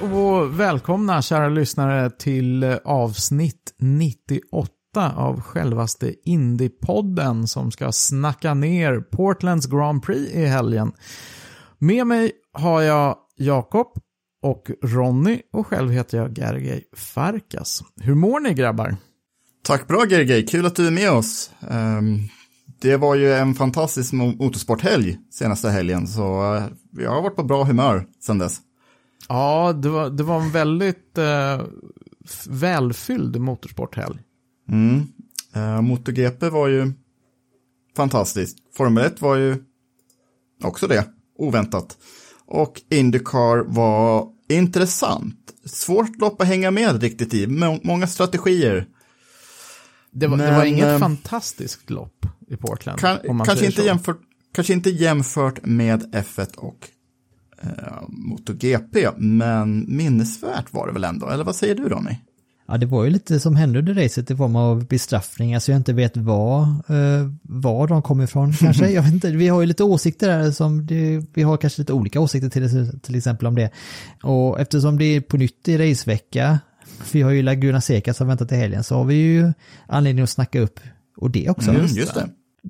Hej och välkomna kära lyssnare till eh, avsnitt 98 av självaste Indiepodden som ska snacka ner Portlands Grand Prix i helgen. Med mig har jag Jakob och Ronny och själv heter jag Gergej Farkas. Hur mår ni grabbar? Tack bra Gergej, kul att du är med oss. Um det var ju en fantastisk motorsporthelg senaste helgen, så eh, jag har varit på bra humör sedan dess. Ja, det var, det var en väldigt eh, välfylld motorsporthelg. Mm. Uh, MotoGP var ju fantastiskt. Formel 1 var ju också det, oväntat. Och Indycar var intressant. Svårt lopp att hänga med riktigt i, Må- många strategier. Det var, det Men, var inget eh, fantastiskt lopp i Portland. Kan, kanske, inte jämfört, kanske inte jämfört med F1 och eh, MotoGP, men minnesvärt var det väl ändå? Eller vad säger du Ronny? Ja, det var ju lite som hände under racet i form av bestraffning, alltså jag inte vet var, eh, var de kom ifrån kanske. Jag vet inte, vi har ju lite åsikter där som, det, vi har kanske lite olika åsikter till, till exempel om det. Och eftersom det är på nytt i racevecka, vi har ju Laguna Seca som väntar till helgen, så har vi ju anledning att snacka upp och det också. Mm, just det.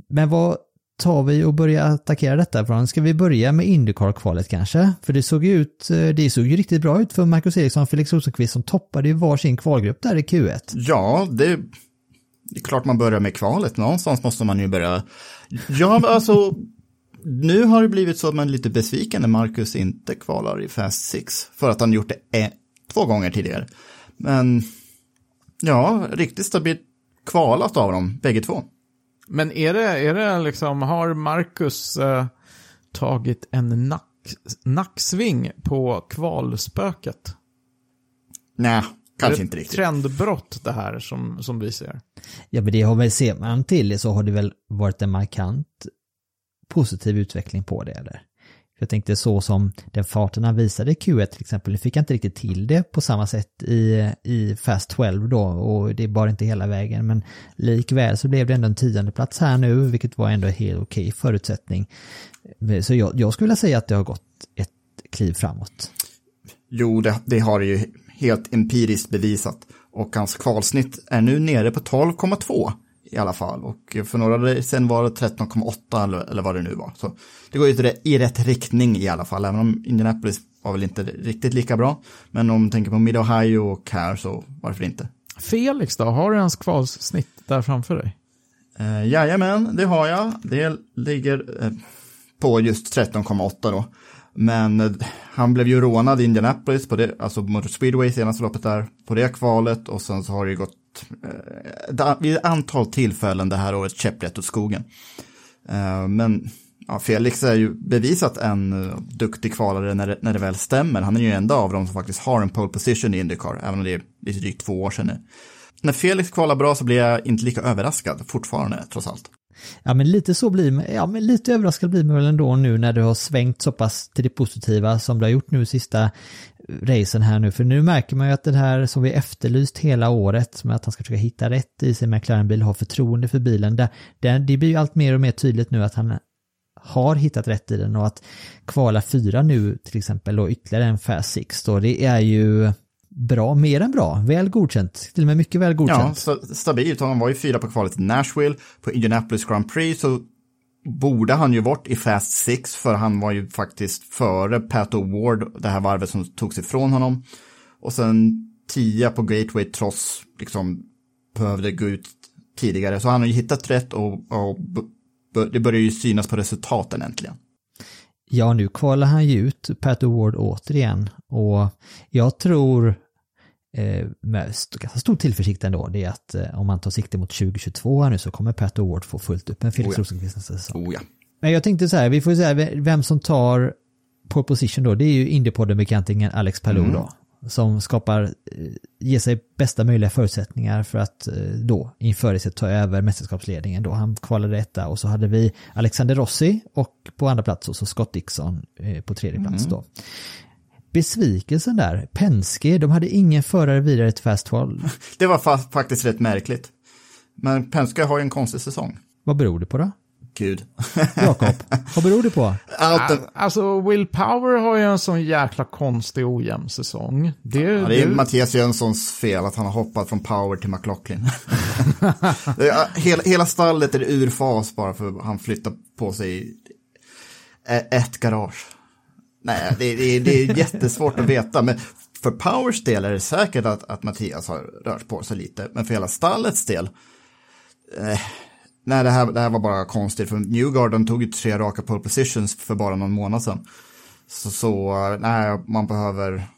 Men vad tar vi och börjar attackera detta från? Ska vi börja med Indycar-kvalet kanske? För det såg ju ut, eh, det såg ju riktigt bra ut för Marcus Eriksson och Felix Rosenqvist som toppade ju varsin kvalgrupp där i Q1. Ja, det, det är klart man börjar med kvalet. Någonstans måste man ju börja. Ja, alltså, nu har det blivit så att man är lite besviken när Marcus inte kvalar i Fast Six. För att han gjort det en, två gånger tidigare. Men, ja, riktigt stabilt kvalat av dem, bägge två. Men är det, är det liksom, har Marcus eh, tagit en nack, nacksving på kvalspöket? Nej, kanske det inte riktigt. trendbrott det här som, som vi ser? Ja men det har väl, ser man till så har det väl varit en markant positiv utveckling på det eller? Jag tänkte så som den farten han visade i Q1 till exempel, nu fick jag inte riktigt till det på samma sätt i, i Fast 12 då och det bar inte hela vägen men likväl så blev det ändå en tionde plats här nu vilket var ändå en helt okej förutsättning. Så jag, jag skulle vilja säga att det har gått ett kliv framåt. Jo, det, det har det ju helt empiriskt bevisat. Och hans kvalsnitt är nu nere på 12,2 i alla fall. Och för några dagar sedan var det 13,8 eller, vad det nu var. Så det går ju i rätt- riktning i alla fall, även om Indianapolis var väl inte riktigt lika bra. Men om man tänker på Mid-Ohio och här så varför inte? Felix då, har du ens kvalsnitt där framför dig? Uh, jajamän, det har jag. Det ligger eh, på just 13,8 då. Men eh, han blev ju rånad i Indianapolis på det, alltså Motor Speedway senaste loppet där, på det kvalet och sen så har det ju Eh, eh, vid ett antal tillfällen det här året käpprätt åt skogen. Eh, men ja, Felix är ju bevisat en eh, duktig kvalare när det, när det väl stämmer. Han är ju enda av dem som faktiskt har en pole position i Indycar, även om det är lite drygt två år sedan nu. När Felix kvalar bra så blir jag inte lika överraskad fortfarande, trots allt. Ja men lite så blir man, ja men lite överraskad blir man väl ändå nu när du har svängt så pass till det positiva som du har gjort nu sista racen här nu. För nu märker man ju att det här som vi efterlyst hela året, med att han ska försöka hitta rätt i sin McLaren-bil, ha förtroende för bilen, det, det, det blir ju allt mer och mer tydligt nu att han har hittat rätt i den och att kvala fyra nu till exempel och ytterligare en Fast Six då, det är ju bra, mer än bra, väl godkänt, till och med mycket väl Ja, godkänt. sta- stabilt. Han var ju fyra på kvalet till Nashville. På Indianapolis Grand Prix så borde han ju bort i Fast Six, för han var ju faktiskt före Pat O'Ward, det här varvet som togs ifrån honom. Och sen tia på Gateway trots, liksom, behövde gå ut tidigare. Så han har ju hittat rätt och, och det börjar ju synas på resultaten äntligen. Ja, nu kvalar han ju ut Pat Award återigen och jag tror med st- ganska stor tillförsikt ändå det är att eh, om man tar sikte mot 2022 här nu så kommer Pat Award få fullt upp med Felix Oh ja. Rosenqvist nästa säsong. Oh ja. Men jag tänkte så här, vi får säga ve- vem som tar pole position då, det är ju Indiepodden-bekantingen Alex Palou Mm. då. Som skapar, eh, ger sig bästa möjliga förutsättningar för att eh, då inför sig ta över mästerskapsledningen då. Han kvalade etta och så hade vi Alexander Rossi och på andra plats och så Scott Dixon eh, på tredje plats Mm. då. Besvikelsen där, Penske, de hade ingen förare vidare till Fast 12. Det var fa- faktiskt rätt märkligt. Men Penske har ju en konstig säsong. Vad beror det på då? Gud. Jakob, vad beror det på? Allt Alltså, Will Power har ju en sån jäkla konstig ojämn säsong. Det, Ja, det är det- Mattias Jönssons fel att han har hoppat från Power till McLaughlin. Är- hela, hela stallet är ur fas bara för att han flyttar på sig ä- ett garage. Nej, det, det, det är jättesvårt att veta, men för Powers del är det säkert att, att Mattias har rört på sig lite, men för hela stallets del, eh, nej, det här, det här var bara konstigt, för Newgarden tog ju tre raka pole positions för bara någon månad sedan. Så, så eh, nej, man behöver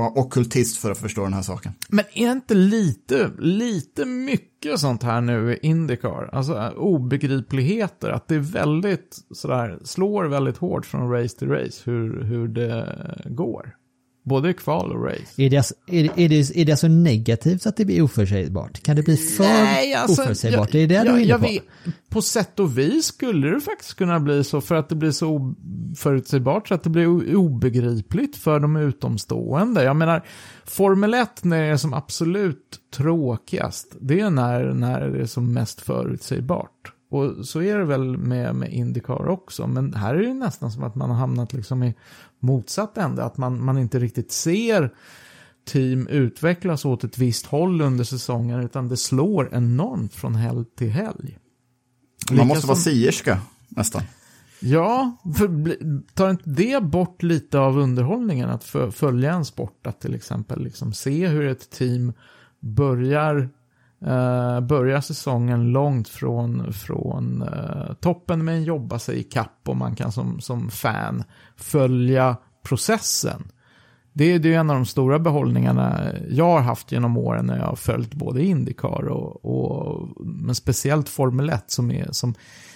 vara ockultist för att förstå den här saken. Men är det inte lite, lite mycket sånt här nu i Indycar? Alltså eh, obegripligheter, att det är väldigt sådär, slår väldigt hårt från race till race hur, hur det går. Både kval och race. Är det, alltså- är, det, är, det, är det alltså negativt att det blir oförutsägbart? Kan det bli för oförutsägbart? Det är det jag, du är inne jag på. vet, på sätt och vis skulle det faktiskt kunna bli så för att det blir så oförutsägbart så att det blir obegripligt för de utomstående. Jag menar, Formel 1 när det är som absolut tråkigast, det är när, när det är som mest förutsägbart. Och så är det väl med, med Indycar också, men här är det nästan som att man har hamnat liksom i motsatt ände, att man, man inte riktigt ser team utvecklas åt ett visst håll under säsongen, utan det slår enormt från helg till helg. Lika Man måste vara som- sierska nästan. Ja, för tar inte det bort lite av underhållningen att följa en sport? Att till exempel liksom se hur ett team börjar, Uh, börjar säsongen långt från, från uh, toppen men jobba sig i kapp och man kan som, som fan följa processen. Det, är- det är en av de stora behållningarna jag har haft genom åren när jag har följt både Indycar och, och men speciellt Formel 1 som, är, som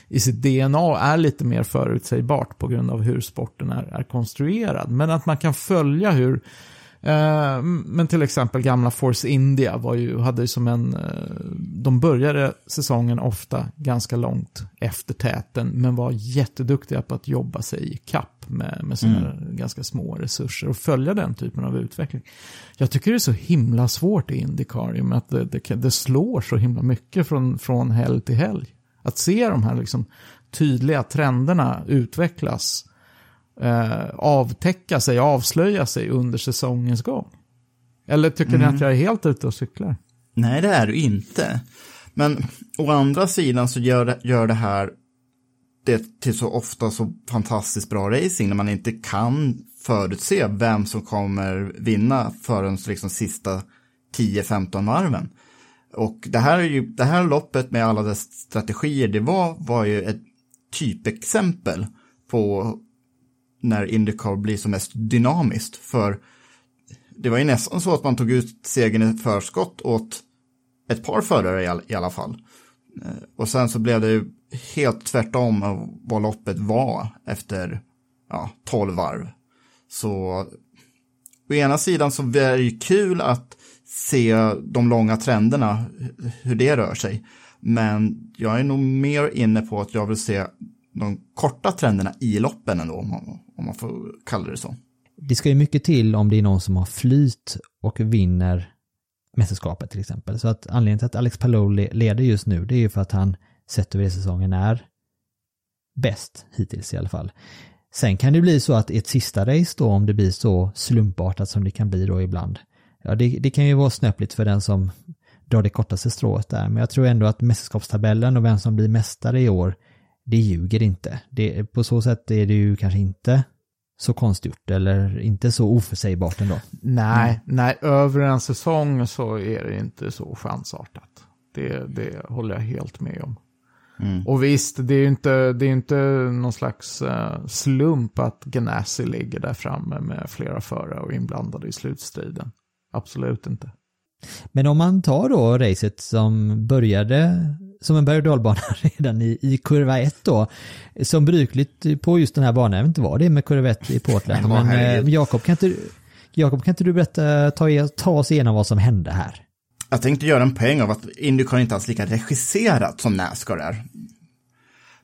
i sitt DNA är lite mer förutsägbart på grund av hur sporten är, är konstruerad. Men att man kan följa hur, eh, men till exempel gamla Force India var ju, hade ju som en, eh, de började säsongen ofta ganska långt efter täten, men var jätteduktiga på att jobba sig i kapp med, med sina ganska små resurser och följa den typen av utveckling. Jag tycker det är så himla svårt i Indycar i och med att det, det, det slår så himla mycket från, från helg till helg. Att se de här liksom tydliga trenderna utvecklas, eh, avtäcka sig, avslöja sig under säsongens gång. Eller tycker ni att jag är helt ute och cyklar? Nej, det är du inte. Men å andra sidan så gör det, gör det här det till så ofta så fantastiskt bra racing när man inte kan förutse vem som kommer vinna förrän liksom sista 10-15 varven. Och det här, är ju, det här loppet med alla dess strategier, det var, var ju ett typexempel på när Indycar blir som mest dynamiskt. För det var ju nästan så att man tog ut segern i förskott åt ett par förare i, all, i alla fall. Eh, och sen så blev det ju helt tvärtom av vad loppet var efter ja, 12 varv. Så å ena sidan så är det ju kul att se de långa trenderna, hur det rör sig. Men jag är nog mer inne på att jag vill se de korta trenderna i loppen ändå, om om man får kalla det så. Det ska ju mycket till om det är någon som har flyt och vinner mästerskapet till exempel. Så att anledningen till att Alex Palou leder just nu, det är ju för att han sett över säsongen är bäst hittills i alla fall. Sen kan det bli så att i ett sista race då, om det blir så slumpartat som det kan bli då ibland, ja det, det kan ju vara snöpligt för den som drar det kortaste strået där, men jag tror ändå att mästerskapstabellen och vem som blir mästare i år, det ljuger inte. Det, på så sätt är det ju kanske inte så konstgjort eller inte så oförsägbart ändå. Nej, nej, över en säsong så är det inte så chansartat. Det, det håller jag helt med om. Och visst, det är ju inte, det är inte någon slags eh, slump att Ganassi ligger där framme med flera förare och inblandade i slutstriden. Absolut inte. Men om man tar då racet som började som en berg och dalbana redan i, i kurva 1 då, som brukligt på just den här banan, jag vet inte vad det är med kurva 1 i Portland, men herregud. eh, Jakob kan inte Jakob, kan inte du berätta, ta, ta oss igenom vad som hände här? Jag tänkte göra en poäng av att Indycar inte alls lika regisserat som Nascar är.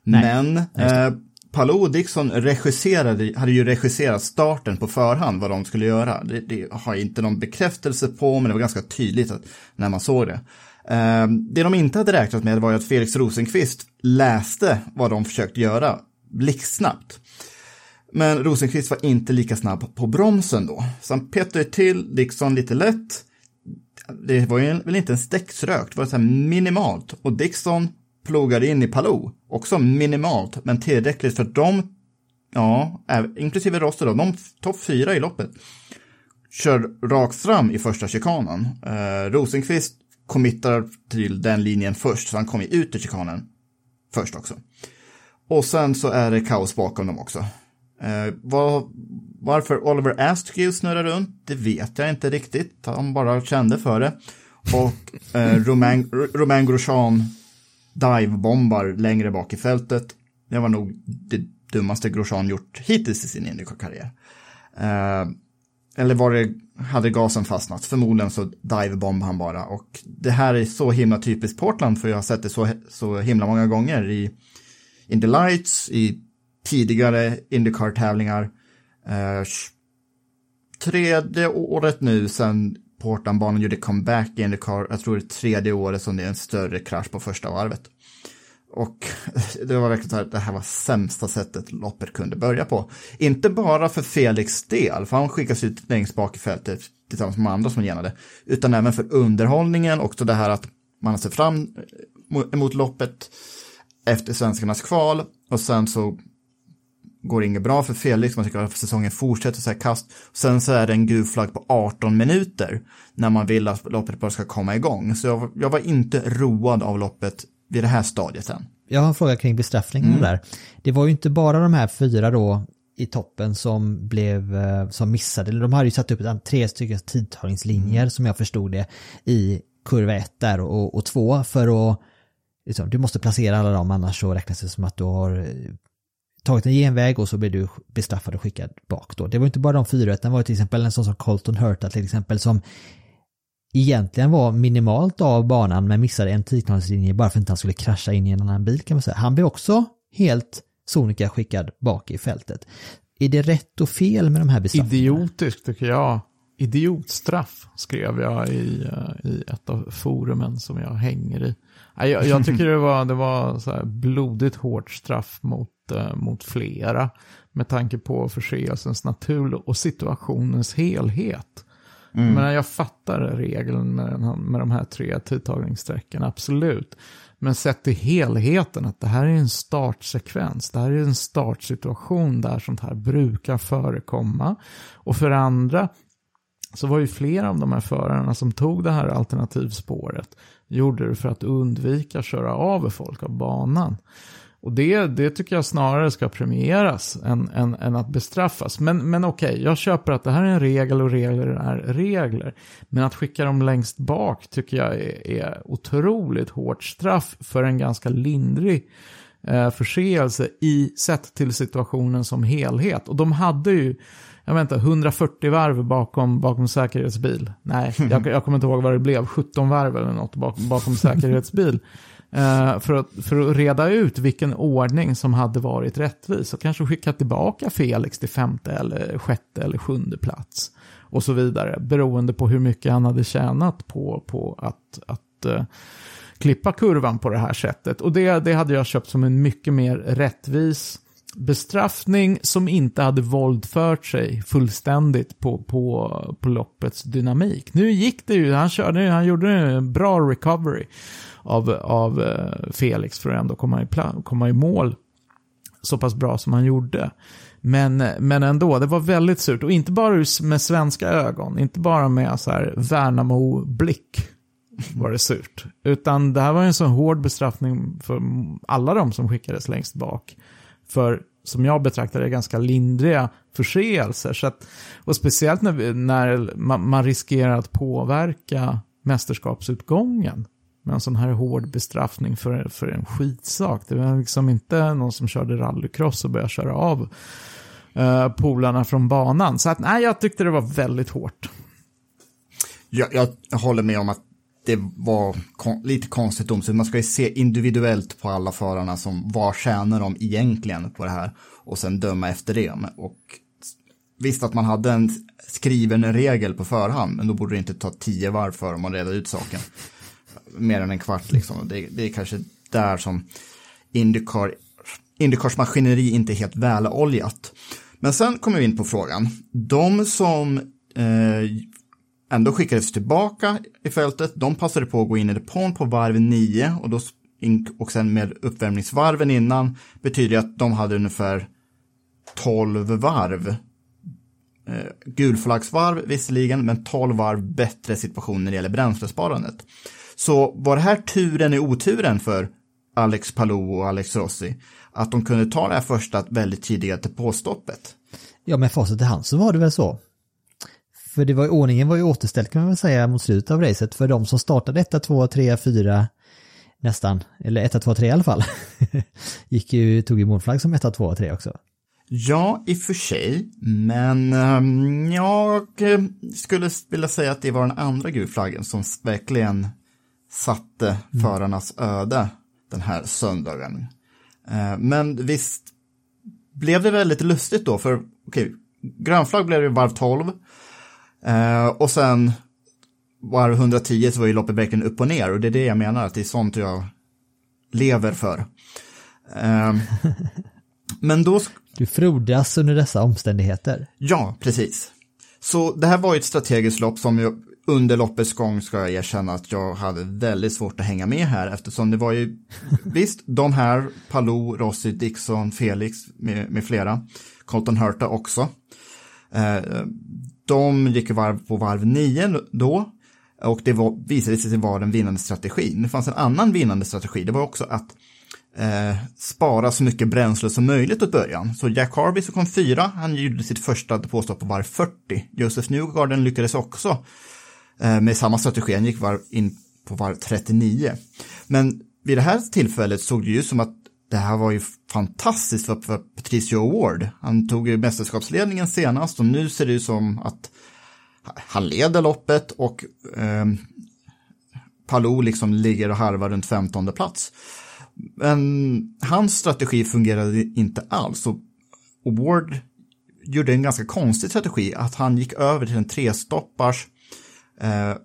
Nej, Men eh, Palou och Dixon regisserade, hade ju regisserat starten på förhand, vad de skulle göra. Det, det har jag inte någon bekräftelse på, men det var ganska tydligt att, när man såg det. Ehm, det de inte hade räknat med var ju att Felix Rosenqvist läste vad de försökte göra blixtsnabbt. Men Rosenqvist var inte lika snabb på bromsen då. Så han petade till Dixon lite lätt. Det var ju väl inte en stäcksrök, det var så här minimalt. Och Dixon plogade in i Palou, också minimalt, men tillräckligt för att de, ja, inklusive Rossi då, de topp fyra i loppet, kör rakt fram i första chikanen. Eh, Rosenqvist committar till den linjen först, så han kom ju ut ur chikanen först också. Och sen så är det kaos bakom dem också. Eh, var, varför Oliver Askew snurrar runt, det vet jag inte riktigt. Han bara kände för det. Och eh, Romain, Romain Grosjean divebombar längre bak i fältet. Det var nog det dummaste Grosjean gjort hittills i sin Indycar-karriär. Eh, eller var det, hade gasen fastnat? Förmodligen så divebombade han bara. Och det här är så himla typiskt Portland, för jag har sett det så, så himla många gånger i Indy Lights, i tidigare Indycar-tävlingar. Eh, tredje året nu sen Portlandbanan gjorde comeback i Indycar, jag tror det är tredje året som det är en större krasch på första varvet. Och det var verkligen så här, det här var sämsta sättet loppet kunde börja på. Inte bara för Felix del, för han skickas ut längst bak i fältet tillsammans med andra som genade, utan även för underhållningen, också det här att man ser fram eh, emot loppet efter svenskarnas kval och sen så går det inget bra för Felix, man tycker att säsongen fortsätter så här kast. Sen så är det en gul flagg på 18 minuter när man vill att loppet bara ska komma igång. Så jag, jag var inte road av loppet vid det här stadiet än. Jag har en fråga kring bestraffningen där. Det var ju inte bara de här fyra då i toppen som blev, eh, som missade, de hade ju satt upp ett, tre stycken tidtagningslinjer som jag förstod det i kurva 1 där och, och 2 för att, liksom, du måste placera alla dem annars så räknas det som att du har eh, tagit en genväg och så blir du bestraffad och skickad bak då. Det var inte bara de fyra utan det var till exempel en sån som Colton Hurta till exempel som egentligen var minimalt av banan men missade en tidtagningslinje bara för att inte han skulle krascha in i en annan bil kan man säga. Han blev också helt sonika skickad bak i fältet. Är det rätt och fel med de här bestraffningarna? Idiotiskt tycker jag. Idiotstraff skrev jag i, eh, i ett av forumen som jag hänger i. Jag, jag tycker det var, det var så här blodigt hårt straff mot, eh, mot flera. Med tanke på förseelsens natur och situationens helhet. Mm. Men jag fattar regeln med, den här, med de här tre tidtagningssträckorna, absolut. Men sett till helheten, att det här är en startsekvens, det här är en startsituation där sånt här brukar förekomma. Och för andra, så var ju flera av de här förarna som tog det här alternativspåret gjorde det för att undvika att köra av folk av banan. Och det, det tycker jag snarare ska premieras än, än, än att bestraffas. Men, men okej, jag köper att det här är en regel och regler är regler. Men att skicka dem längst bak tycker jag är, är otroligt hårt straff för en ganska lindrig eh, förseelse i sett till situationen som helhet. Och de hade ju, jag vet inte, 140 varv bakom, bakom säkerhetsbil. Nej, jag, jag kommer inte ihåg vad det blev, 17 varv eller något bakom, bakom säkerhetsbil. Eh, för, att, för att reda ut vilken ordning som hade varit rättvis och kanske skicka tillbaka Felix till femte eller sjätte eller sjunde plats. Och så vidare, beroende på hur mycket han hade tjänat på, på att, att eh, klippa kurvan på det här sättet. Och det, det hade jag köpt som en mycket mer rättvis bestraffning som inte hade våldfört sig fullständigt på, på, på loppets dynamik. Nu gick det ju, han, körde, han gjorde en bra recovery av, av eh, Felix för att ändå komma i, komma i mål så pass bra som han gjorde. Men, men ändå, det var väldigt surt. Och inte bara med svenska ögon, inte bara med så här Värnamo-blick var det surt. Utan det här var en så hård bestraffning för alla de som skickades längst bak. För som jag betraktar det ganska lindriga förseelser. Så att, och speciellt när, när man, man riskerar att påverka mästerskapsutgången med en sån här hård bestraffning för, för en skitsak. Det var liksom inte någon som körde rallycross och började köra av eh, polarna från banan. Så att, nej, jag tyckte det var väldigt hårt. Jag, jag håller med om att det var kon lite konstigt domslut. Man ska ju se individuellt på alla förarna som vad tjänar de egentligen på det här och sen döma efter det. Och visst att man hade en skriven regel på förhand, men då borde det inte ta tio varv för dem att reda ut saken. Mer än en kvart liksom. Det, det är kanske där som Indycar, Indycars maskineri inte är helt väloljat. Men sen kommer vi in på frågan. De som eh, ändå skickades tillbaka i fältet. De passade på att gå in i depån på varv 9 och, då, och sen med uppvärmningsvarven innan betyder att de hade ungefär 12 varv. Eh, gulflaggsvarv visserligen, men 12 varv bättre situation när det gäller bränslesparandet. Så var det här turen i oturen för Alex Palou och Alex Rossi? Att de kunde ta det här första väldigt tidiga depåstoppet? Ja, med facit i hand så var det väl så. För det var, ordningen var ju återställd kan man väl säga mot slutet av racet för de som startade 1, 2, 3, 4 nästan, eller 1, 2, 3 i alla fall, gick ju, tog ju målflagg som 1, 2, 3 också. Ja, i och för sig, men um, jag eh, skulle vilja säga att det var den andra gulflaggen som verkligen satte mm. förarnas öde den här söndagen. Uh, men visst blev det väldigt lustigt då, för okej, okay, grönflagg blev det varv 12, Uh, och sen var 110 så var ju loppet verkligen upp och ner och det är det jag menar att det är sånt jag lever för. Uh, men då... Du frodas under dessa omständigheter. Ja, precis. Så det här var ju ett strategiskt lopp som jag under loppets gång ska jag erkänna att jag hade väldigt svårt att hänga med här eftersom det var ju visst de här Palou, Rossi, Dixon, Felix med, med flera, Colton Hurta också. Eh, de gick varv på varv 9 då och det var, visade sig vara den vinnande strategin. Det fanns en annan vinnande strategi, det var också att eh, spara så mycket bränsle som möjligt åt början. Så Jack Harvey som kom fyra, han gjorde sitt första depåstopp på varv 40. Joseph Newgarden lyckades också eh, med samma strategi, han gick varv in på varv 39. Men vid det här tillfället såg det ju som att det här var ju fantastiskt för, för Patricio Award. Han tog ju mästerskapsledningen senast och nu ser det ut som att han leder loppet och eh, Palou liksom ligger och harvar runt 15 plats. Men hans strategi fungerade inte alls och Award gjorde en ganska konstig strategi att han gick över till en trestoppars eh,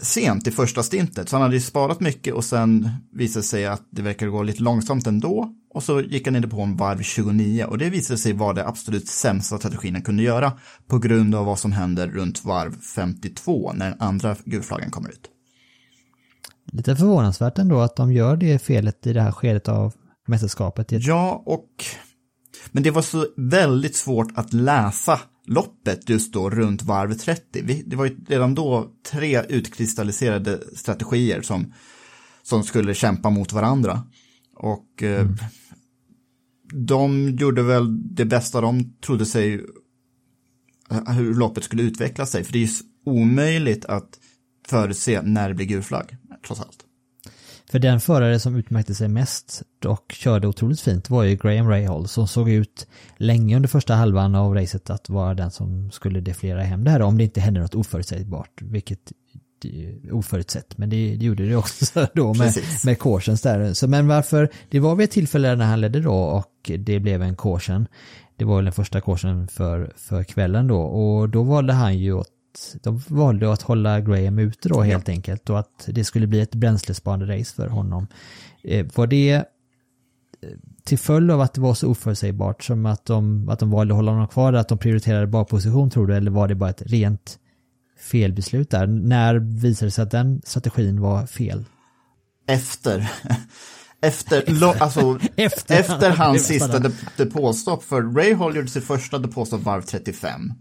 sent i första stintet. Så han hade sparat mycket och sen visade sig att det verkar gå lite långsamt ändå. Och så gick han in på en varv 29 och det visade sig vara det absolut sämsta strategin han kunde göra på grund av vad som händer runt varv 52 när den andra gulflaggan kommer ut. Lite förvånansvärt ändå att de gör det felet i det här skedet av mästerskapet. Ja, och men det var så väldigt svårt att läsa loppet just då runt varv 30. det var ju redan då tre utkristalliserade strategier som, som skulle kämpa mot varandra. Och eh, mm. de gjorde väl det bästa de trodde sig eh, hur loppet skulle utveckla sig. För det är ju omöjligt att förutse när det blir gul flagg, trots allt. För den förare som utmärkte sig mest och körde otroligt fint var ju Graham Rahal som såg ut länge under första halvan av racet att vara den som skulle defilera hem det här om det inte hände något oförutsägbart, vilket oförutsett. Men det, det gjorde det också då med, Precis. med cautions där. Så, men varför, det var vid ett tillfälle när han ledde då och det blev en caution. Det var väl den första cautionen för, för kvällen då och då valde han ju att de valde att hålla Graham ute då helt enkelt och att det skulle bli ett bränslesparande race för honom. Eh, var det eh, till följd av att det var så oförutsägbart som att de, att de valde att hålla honom kvar, att de prioriterade bara position tror du, eller var det bara ett rent felbeslut där? När visade det sig att den strategin var fel? Efter, efter, alltså, Efter- efter, hans sista depåstopp, för Ray Hall gjorde sitt första depåstopp varv 35.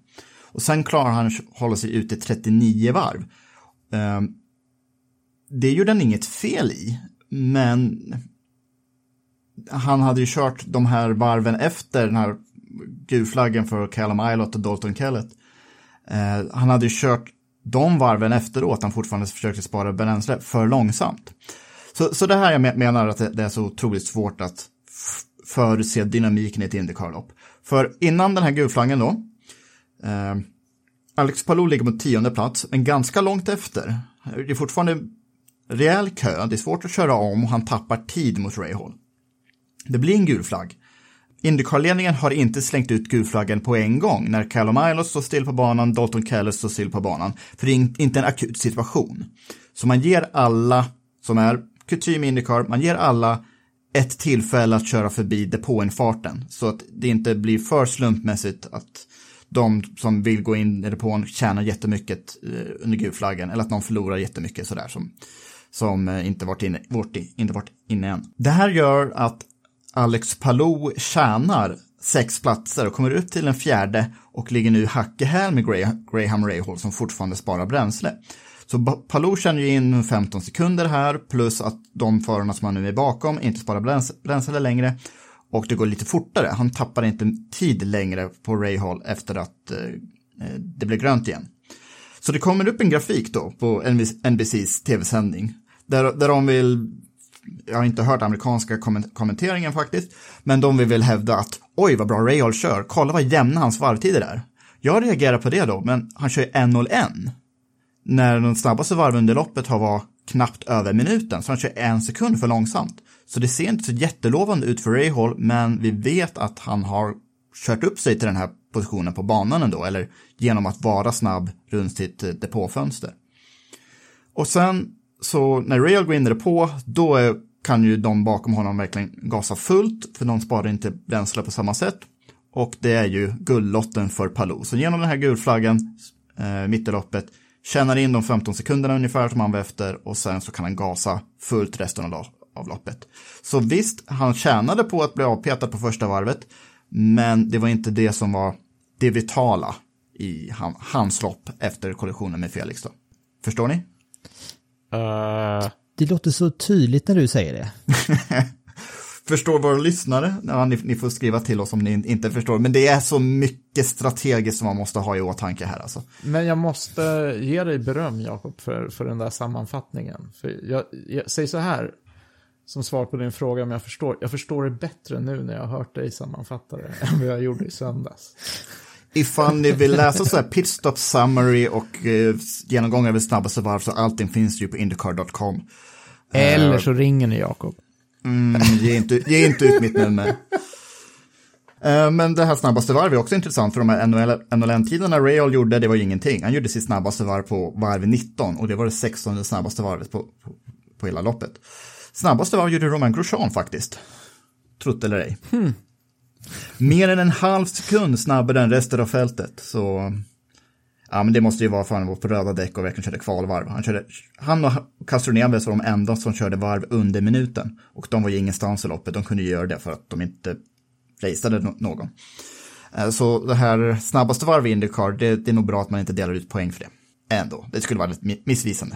Och sen klarar han att hålla sig ute 39 varv. Ehm, det gjorde han inget fel i, men han hade ju kört de här varven efter den här gulflaggen för Callum Ilott och Dalton Kellett. Ehm, han hade ju kört de varven efteråt, han fortfarande försökte spara bränsle för långsamt. Så, så det här jag menar att det, är så otroligt svårt att förutse dynamiken i ett Indycar-lopp. För innan den här gulflaggen då, eh, Alex Palou ligger på tionde plats, men ganska långt efter. Det är fortfarande rejäl kö, det är svårt att köra om och han tappar tid mot Rahal. Det blir en gul flagg. Indycar-ledningen har inte slängt ut gulflaggen på en gång när Callum Ilott står still på banan, Dalton Kellett står still på banan. För det är inte en akut situation. Så man ger alla som är kutym i Indycar, man ger alla ett tillfälle att köra förbi depåinfarten. Så att det inte blir för slumpmässigt att de som vill gå in i depån tjänar jättemycket eh, under gulflaggen eller att någon förlorar jättemycket sådär som, som eh, inte varit inne, vårt, inte varit inne än. Det här gör att Alex Palou tjänar sex platser och kommer upp till en fjärde och ligger nu hack i häl med Graham, Rahal som fortfarande sparar bränsle. Så Palou tjänar ju in 15 sekunder här plus att de förarna som han nu är bakom inte sparar bränsle längre och det går lite fortare. Han tappar inte tid längre på Rahal efter att eh, eh det blir grönt igen. Så det kommer upp en grafik då på NBCs tv-sändning där, där de vill jag har inte hört amerikanska komment- kommenteringen faktiskt, men de vill väl hävda att oj vad bra Rahal kör, kolla vad jämna hans varvtider är. Jag reagerar på det då, men han kör ju 1.01. När de snabbaste varven under loppet har varit knappt över minuten, så han kör en sekund för långsamt. Så det ser inte så jättelovande ut för Rahal, men vi vet att han har kört upp sig till den här positionen på banan ändå, eller genom att vara snabb runt sitt eh, depåfönster. Och sen så när Rail går in i det på, då är, kan ju de bakom honom verkligen gasa fullt, för de sparar inte bränsle på samma sätt. Och det är ju guldlotten för Palou. Så genom den här gulflaggen, eh, mitt i loppet, tjänar in de 15 sekunderna ungefär som han var efter och sen så kan han gasa fullt resten av, av loppet. Så visst, han tjänade på att bli avpetad på första varvet, men det var inte det som var det vitala i han, hans lopp efter kollisionen med Felix. Då. Förstår ni? Eh, Det låter så tydligt när du säger det. förstår våra lyssnare. Ja, ni, ni får skriva till oss om ni in- inte förstår. Men det är så mycket strategiskt som man måste ha i åtanke här alltså. Men jag måste ge dig beröm, Jakob, för, för den där sammanfattningen. För jag, jag säger så här, som svar på din fråga om jag förstår. Jag förstår det bättre nu när jag har hört dig sammanfatta det än vad jag gjorde i söndags. Ifall ni vill läsa så här pitstop summary och eh, genomgång över snabbaste varv så allting finns ju på indycar.com. Eller så ringer ni Jakob. Mm, ge, inte, ge inte ut mitt nummer. Eh, Men det här snabbaste varv är också intressant för de här NLN-tiderna Rail gjorde, det var ju ingenting. Han gjorde sitt snabbaste varv på varv 19 och det var det 16 snabbaste varvet på, på, på hela loppet. Snabbaste varv gjorde Romain Grosjean faktiskt. Trott eller ej. Mer än en halv sekund snabbare än resten av fältet. Så ja, men det måste ju vara för att han var på röda däck och verkligen körde kvalvarv. Han, körde, han och Castro Neves var de enda som körde varv under minuten. Och de var ju ingenstans i loppet, de kunde göra det för att de inte raceade någon. Eh, så det här snabbaste varv i Indycar, det, det är nog bra att man inte delar ut poäng för det. Ändå, det skulle vara lite missvisande.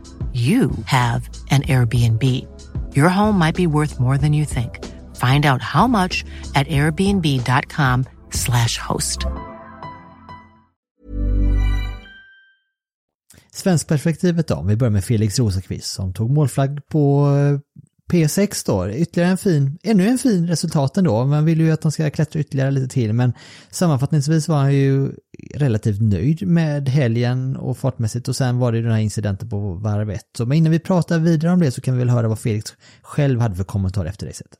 you have an Airbnb. Your home might be worth more than you think. Find out how much at airbnb.com slash host. Svenskperspektivet då, om vi börjar med Felix Rosenqvist som tog målflagg på eh, P6 då. Ytterligare en fin, ännu en fin resultat ändå. Man vill ju att de ska klättra ytterligare lite till men sammanfattningsvis var han ju relativt nöjd med helgen och fartmässigt och sen var det ju den här incidenten på varv 1. Men innan vi pratar vidare om det så kan vi väl höra vad Felix själv hade för kommentar efter racet.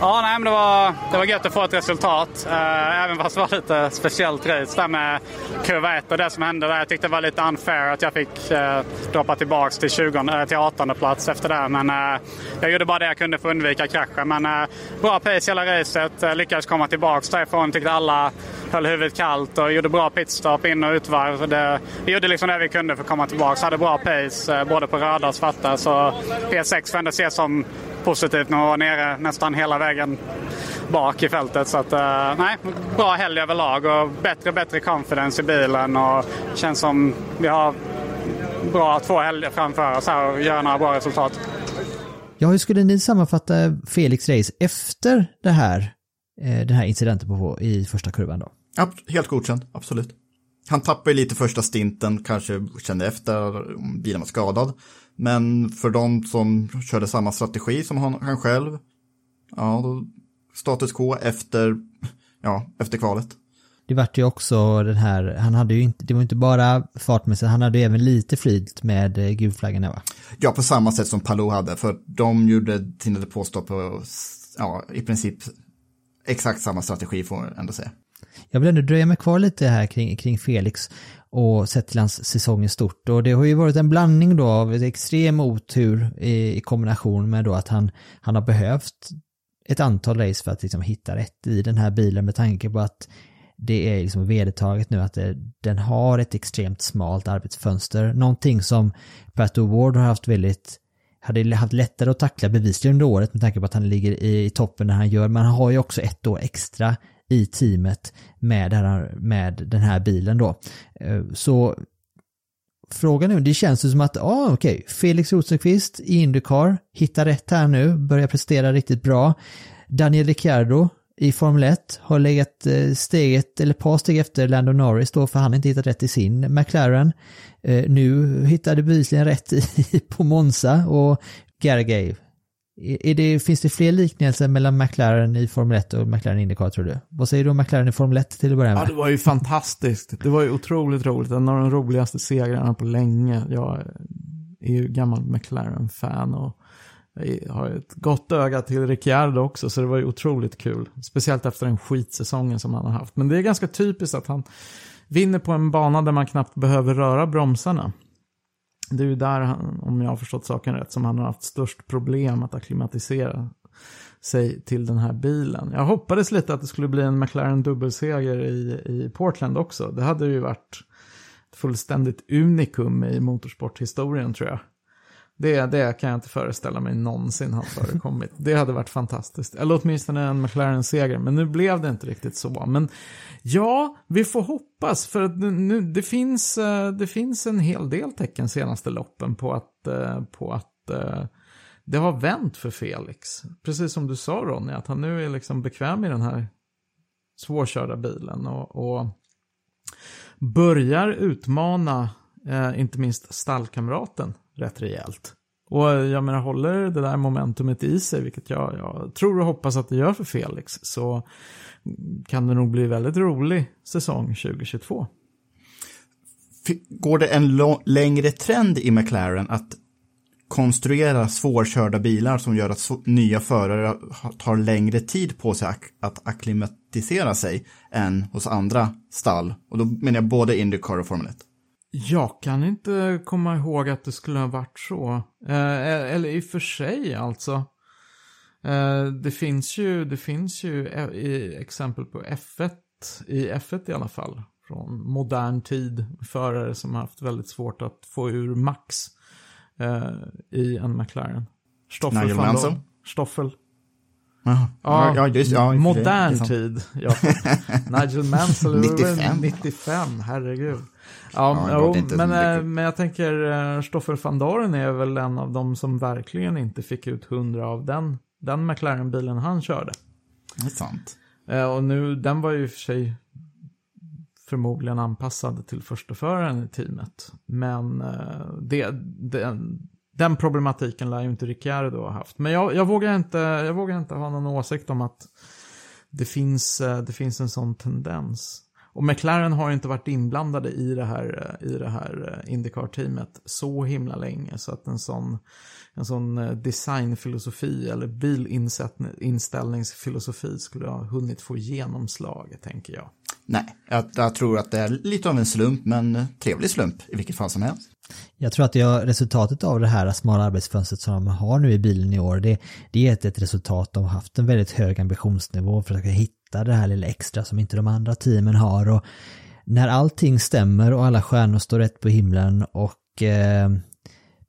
Ja, nej, men det, var, det var gött att få ett resultat. Eh, även fast det var lite speciellt race där med kurva 1 och det som hände där. Jag tyckte det var lite unfair att jag fick eh, droppa tillbaka till, 20, eh, till 18 plats efter det. Men eh, jag gjorde bara det jag kunde för att undvika kraschen. Men eh, bra pace hela racet. Eh, lyckades komma tillbaka därifrån. Tyckte alla höll huvudet kallt och gjorde bra pitstop in och utvarv. Det, vi gjorde liksom det vi kunde för att komma tillbaka. Hade bra pace eh, både på röda och svarta. Så P6 får ändå ses som positivt när man var nere nästan hela vägen bak i fältet. Så att, uh, nej, bra helg överlag och bättre och bättre confidence i bilen och känns som vi har bra två helger framför oss här och gör några bra resultat. Ja, hur skulle ni sammanfatta Felix race efter det här, eh, den här incidenten på, i första kurvan då? Ja, helt godkänd, absolut. Han tappade lite första stinten, kanske kände efter om bilen var skadad. Men för de som körde samma strategi som han, han själv, ja, då status quo efter, ja, efter kvalet. Det vart ju också den här, han hade ju inte, det var inte bara fartmässigt, han hade ju även lite flyt med eh, gulflaggorna va? Ja, på samma sätt som Palou hade, för de gjorde sina depåstopp på, ja, i princip exakt samma strategi får jag ändå säga. Jag vill ändå dröja mig kvar lite här kring, kring Felix och sett till hans säsong i stort. Och det har ju varit en blandning då av extrem otur i, i kombination med då att han, han har behövt ett antal race för att liksom hitta rätt i den här bilen med tanke på att det är liksom vedertaget nu att det, den har ett extremt smalt arbetsfönster. Någonting som Pat Ward har haft väldigt hade haft lättare att tackla bevisligen under året med tanke på att han ligger i, i toppen när han gör, men han har ju också ett år extra i teamet med, här, med den här bilen då. Eh, så frågan nu, det känns ju som att, ja ah, okej, okay. Felix Rosenqvist i Indycar hittar rätt här nu, börjar prestera riktigt bra. Daniel Ricciardo i Formel 1 har legat eh, steget, eller ett par steg efter Lando Norris då, för han har inte hittat rätt i sin McLaren. Eh, nu hittade bevisligen rätt i, på Monza och Gargay är det, finns det fler liknelser mellan McLaren i Formel 1 och McLaren Indycar tror du? Vad säger du om McLaren i Formel 1 till att börja med? Ja, det var ju fantastiskt. Det var ju otroligt roligt. En av de roligaste segrarna på länge. Jag är ju gammal McLaren-fan och har ett gott öga till Ricciardo också, så det var ju otroligt kul. Speciellt efter den skitsäsongen som han har haft. Men det är ganska typiskt att han vinner på en bana där man knappt behöver röra bromsarna. Det är ju där, han, om jag har förstått saken rätt, som han har haft störst problem att acklimatisera sig till den här bilen. Jag hoppades lite att det skulle bli en McLaren dubbelseger i, i Portland också. Det hade ju varit ett fullständigt unikum i motorsporthistorien tror jag. Det, det kan jag inte föreställa mig någonsin har förekommit. Det hade varit fantastiskt. Eller åtminstone en McLaren-seger. Men nu blev det inte riktigt så. Men ja, vi får hoppas. För att nu, det, finns, eh, det finns en hel del tecken senaste loppen på att, eh, på att eh, det har vänt för Felix. Precis som du sa Ronny, att han nu är liksom bekväm i den här svårkörda bilen. Och, och börjar utmana eh, inte minst stallkamraten rätt rejält. Och jag menar, håller det där momentumet i sig, vilket jag, jag tror och hoppas att det gör för Felix, så kan det nog bli väldigt rolig säsong 2022. Går det en längre trend i McLaren att konstruera svårkörda bilar som gör att nya förare tar längre tid på sig att akklimatisera sig än hos andra stall. Och då menar jag både Indycar och Formel 1. Jag kan inte komma ihåg att det skulle ha varit så. Eh, eller i och för sig alltså. Eh, det finns ju, det finns ju e- i, exempel på F1, i F1 i alla fall, från modern tid, förare som har haft väldigt svårt att få ur max eh, i en McLaren. Stoffel Nigel. Stoffel. Ja, Ja, just, ja, det- det modern sant. tid. Ja. Nigel Mansell det var väl 95. 95, herregud. Ja, Ja, det jo, men, eh, men jag tänker uh, Stoffel van Doren är väl en av dem som verkligen inte fick ut 100 av den, den McLaren-bilen han körde. Det är sant. Eh, och nu, den var ju i och för sig förmodligen anpassad till första föraren i teamet. Men eh, det, den, den problematiken lär ju inte Ricciardo ha haft. Men jag, jag, vågar inte, jag vågar inte ha någon åsikt om att det finns, eh, det finns en sån tendens. Och McLaren har ju inte varit inblandade i det här, eh, i det här eh, Indycar-teamet så himla länge. Så att en sån, en sån designfilosofi eller bilinställningsfilosofi skulle ha hunnit få genomslag, tänker jag. Nej, jag, jag tror att det är lite av en slump, men trevlig slump i vilket fall som helst. Jag tror att jag, resultatet av det här smala arbetsfönstret som de har nu i bilen i år, det, det är ett, ett resultat. De har haft en väldigt hög ambitionsnivå för att hitta det här lilla extra som inte de andra teamen har. Och när allting stämmer och alla stjärnor står rätt på himlen och eh,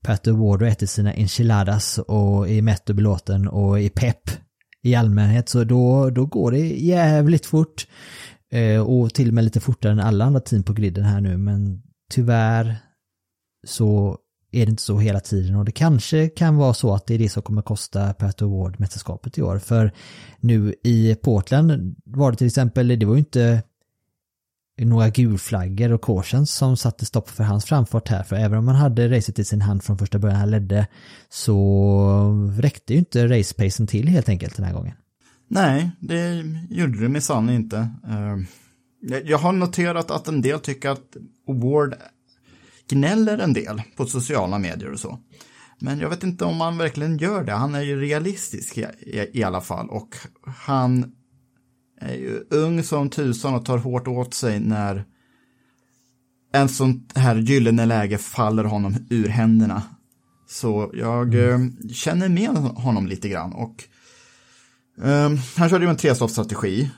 Pat Ward äter sina enchiladas och är mätt och belåten och är pepp i allmänhet så då, då går det jävligt fort. Eh, och till och med lite fortare än alla andra team på griden här nu men tyvärr så är det inte så hela tiden och det kanske kan vara så att det är det som kommer kosta Pat Award mästerskapet i år. För nu i Portland var det till exempel, det var ju inte några gulflaggor och cautions som satte stopp för hans framfart här. För även om han hade racet i sin hand från första början han ledde så räckte ju inte racepacen till helt enkelt den här gången. Nej, det gjorde det minsann inte. Eh, jag- har noterat att en del tycker att Award gnäller en del på sociala medier och så. Men jag vet inte om han verkligen gör det. Han är ju realistisk i, i, i alla fall. Och han är ju ung som tusan och tar hårt åt sig när en sånt här gyllene läge faller honom ur händerna. Så jag eh, känner med honom lite grann. Och Um, han körde ju en trestoppsstrategi.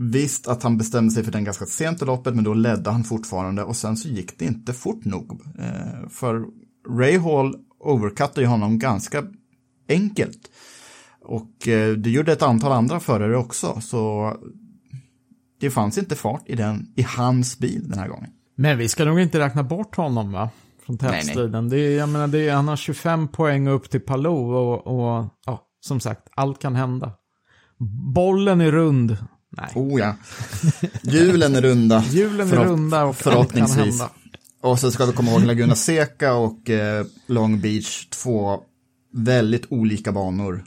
Visst att han bestämde sig för den ganska sent i loppet, men då ledde han fortfarande och sen så gick det inte fort nog. Uh, för Ray Hall overcuttade ju honom ganska enkelt. Och uh, det gjorde ett antal andra förare också, så det fanns inte fart i, den, i hans bil den här gången. Men vi ska nog inte räkna bort honom va? Från. Det är, jag menar, det är, han har 25 poäng upp till Palou och, och ja, som sagt, allt kan hända. Bollen är rund. Nej. Oh ja. Hjulen är runda. Hjulen är runda och allt kan Förhoppningsvis. hända. Och så ska vi komma ihåg Laguna Seca och eh, Long Beach, två väldigt olika banor.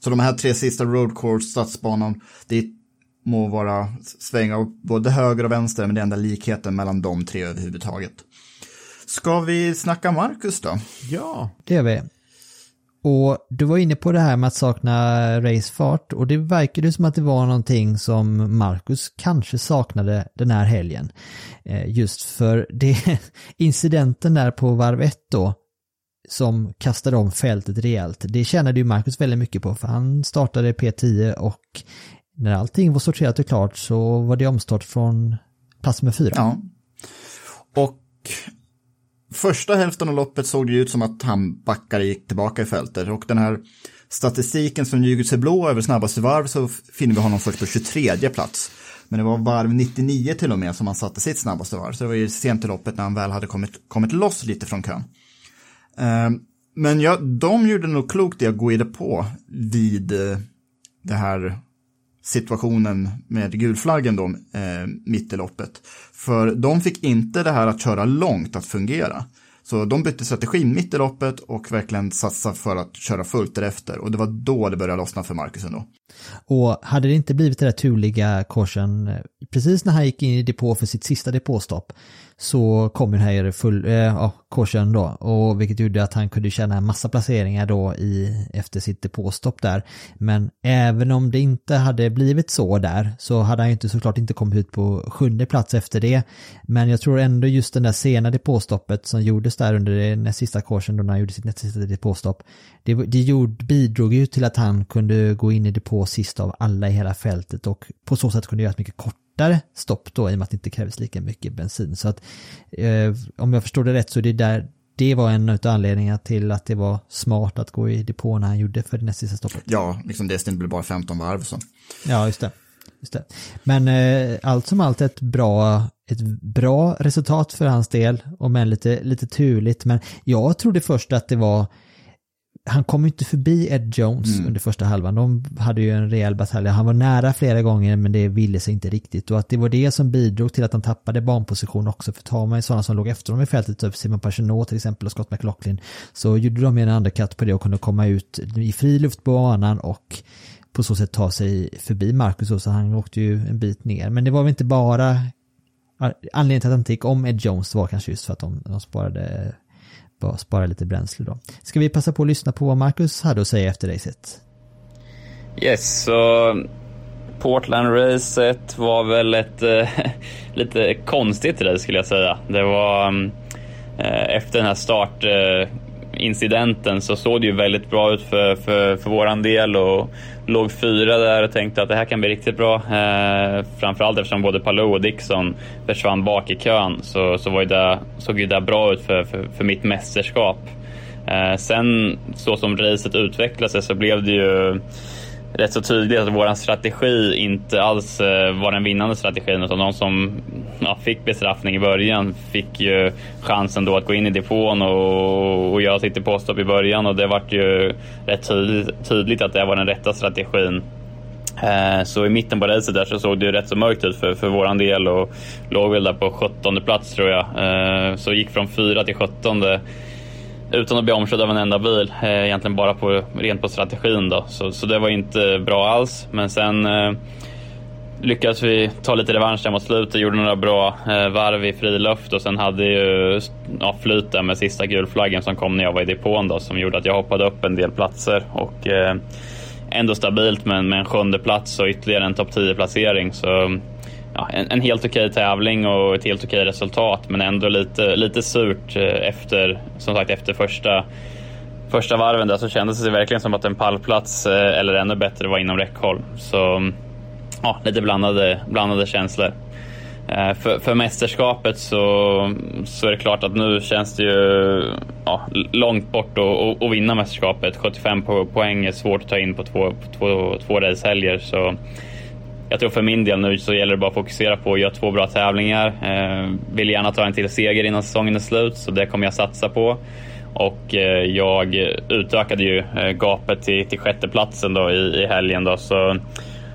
Så de här tre sista road course, stadsbanan, det må vara svänga både höger och vänster, men det är enda likheten mellan de tre överhuvudtaget. Ska vi snacka Marcus då? Ja, Det gör vi. Och du var inne på det här med att sakna racefart och det verkar ju som att det var någonting som Marcus kanske saknade den här helgen. Eh, just för det incidenten där på varv 1 då som kastade om fältet rejält. Det tjänade ju Marcus väldigt mycket på för han startade P10 och när allting var sorterat och klart så var det omstart från plats med fyra. Ja. Och första hälften av loppet såg det ut som att han backade gick tillbaka i fältet. Och den här statistiken som ljuger sig blå över snabbaste varv så finner vi honom först på 23 plats. Men det var varv 99 till och med som han satte sitt snabbaste varv. Så det var ju sent i loppet när han väl hade kommit, kommit loss lite från kön. Eh, men ja, de gjorde nog klokt i att gå i det på vid eh, det här situationen med gulflaggen då, eh, mitt i loppet. För de fick inte det här att köra långt att fungera. Så de bytte strategi mitt i loppet och verkligen satsa för att köra fullt därefter. Och det var då det började lossna för Marcus ändå. Och hade det inte blivit det där turliga korsen eh, precis när han gick in i depå för sitt sista depåstopp så kom den här full, eh, ja, korsen då och vilket gjorde att han kunde tjäna en massa placeringar då i, efter sitt depåstopp där. Men även om det inte hade blivit så där så hade han ju inte såklart inte kommit ut på sjunde plats efter det. Men jag tror ändå just den där sena depåstoppet som gjordes där under den sista korsen då när han gjorde sitt näst sista depåstopp. Det, det gjorde, bidrog ju till att han kunde gå in i depå sist av alla i hela fältet och på så sätt kunde göra ett mycket kort kortare stopp då i och med att det inte krävs lika mycket bensin. Så att eh, om jag förstår det rätt så är det där det var en av anledningarna till att det var smart att gå i depå när han gjorde för det näst sista stoppet. Ja, liksom det blev bara 15 varv så. Ja, just det. Just det. Men eh, allt som allt ett bra, ett bra resultat för hans del, och men lite, lite turligt. Men jag trodde först att det var han kom inte förbi Ed Jones mm. under första halvan. De hade ju en rejäl batalj. Han var nära flera gånger men det ville sig inte riktigt. Och att det var det som bidrog till att de tappade banposition också. För tar man sådana som låg efter dem i fältet, typ Simon Pagenaud till exempel och Scott McLaughlin, så gjorde de en undercut på det och kunde komma ut i fri luft på banan och på så sätt ta sig förbi Marcus så han åkte ju en bit ner. Men det var väl inte bara anledningen till att han inte gick om Ed Jones var kanske just för att de, de sparade bara spara lite bränsle då. Ska vi passa på att lyssna på vad Marcus hade att säga efter racet? Yes, så Portland-racet var väl ett äh, lite konstigt race skulle jag säga. Det var äh, efter den här start äh, incidenten så såg det ju väldigt bra ut för, för, för våran del och låg fyra där och tänkte att det här kan bli riktigt bra. Eh, framförallt eftersom både Palou och Dixon försvann bak i kön så, så var ju det, såg ju det bra ut för, för, för mitt mästerskap. Eh, sen så som racet utvecklade sig så blev det ju rätt så tydligt att vår strategi inte alls eh, var den vinnande strategin utan de som ja, fick bestraffning i början fick ju chansen då att gå in i depån och, och göra sitt depåstopp i början och det vart ju rätt tydligt, tydligt att det var den rätta strategin. Eh, så i mitten på racet där så såg det ju rätt så mörkt ut för, för våran del och låg väl där på 17 plats tror jag. Eh, så gick från 4 till 17 utan att bli omkörd av en enda bil. Eh, egentligen bara på, rent på strategin då. Så, så det var inte bra alls. Men sen eh, lyckades vi ta lite revansch där mot slutet. Gjorde några bra eh, varv i friluft och sen hade ju ja, flyt där med sista gulflaggen som kom när jag var i depån då. Som gjorde att jag hoppade upp en del platser. Och eh, ändå stabilt med, med en sjunde plats och ytterligare en topp 10 placering. Så ja, en, en, helt okej tävling och ett helt okej resultat men ändå lite, lite surt eh, efter, som sagt, efter första, första varven där så kändes det verkligen som att en pallplats eh, eller ännu bättre var inom räckhåll. Så ja, lite blandade, blandade känslor. Eh, för, för mästerskapet så, så är det klart att nu känns det ju ja, långt bort att, att vinna mästerskapet. 75 poäng är svårt att ta in på två, två, två racehelger. Så jag tror för min del nu så gäller det bara att fokusera på att göra två bra tävlingar. Eh, vill gärna ta en till seger innan säsongen är slut, så det kommer jag satsa på. Och eh, jag utökade ju eh, gapet till, till sjätteplatsen då i, i helgen. Då, så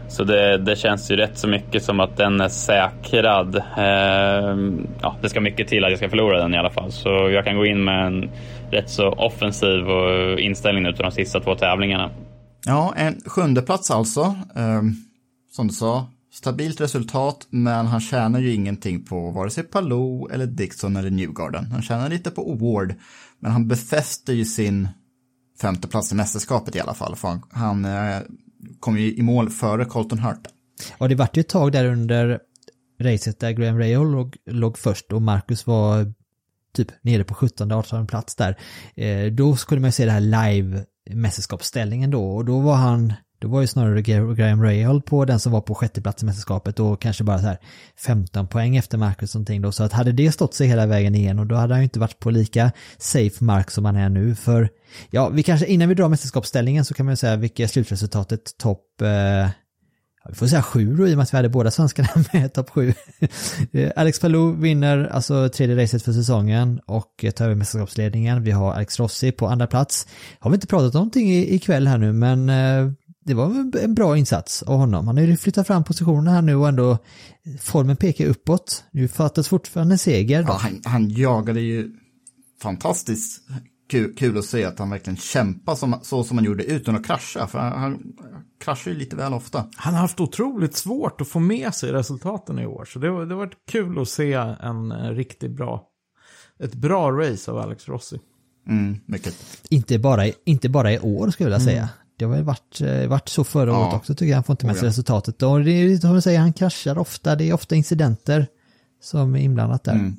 så det, det, känns ju rätt så mycket som att den är säkrad. Eh, ja, det ska mycket till att jag ska förlora den i alla fall. Så jag kan gå in med en rätt så offensiv inställning nu till de sista två tävlingarna. Ja, en sjunde plats alltså. Um som du sa, stabilt resultat, men han tjänar ju ingenting på vare sig Palou eller Dixon eller Newgarden. Han tjänar lite på Award, men han befäster ju sin femteplats i mästerskapet i alla fall. För han, han eh, kom ju i mål före Colton Hurt. Ja, det vart ju ett tag där under racet där Graham Rahal låg, låg först och Marcus var typ nere på 17 18 plats där. Eh, då skulle man ju se det här live mästerskapsställningen då och då var han då var ju snarare Graham Rahal på den som var på sjätte plats i mästerskapet och kanske bara så här 15 poäng efter Marcus någonting då. Så att hade det stått sig hela vägen igen och då hade han ju inte varit på lika safe mark som han är nu. För ja, vi kanske innan vi drar mästerskapsställningen så kan man ju säga vilket är slutresultatet topp eh, vi får säga sju då i och med att vi hade båda svenskarna med topp sju. Eh, Alex Palou vinner alltså tredje racet för säsongen och eh, tar över mästerskapsledningen. Vi har Alex Rossi på andra plats. Har vi inte pratat någonting ikväll här nu men eh, det var en bra insats av honom. Han har ju flyttat fram positionerna här nu och ändå formen pekar uppåt. Nu fattas fortfarande seger. Ja, han, han jagade ju fantastiskt kul, kul att se att han verkligen kämpar som, så som han gjorde utan att krascha. För han, han kraschar ju lite väl ofta. Han har haft otroligt svårt att få med sig resultaten i år. Så det, det har varit kul att se en, en riktigt bra, ett bra race av Alex Rossi. Mm, mycket. Inte bara, i- inte bara i år skulle jag vilja säga. Det har väl varit, eh, varit så förra Ja. året också tycker jag. Han får inte med sig Oh, ja. resultatet. Och det är ju som du säger, han kraschar ofta. Det är ofta incidenter som är inblandat där. Mm.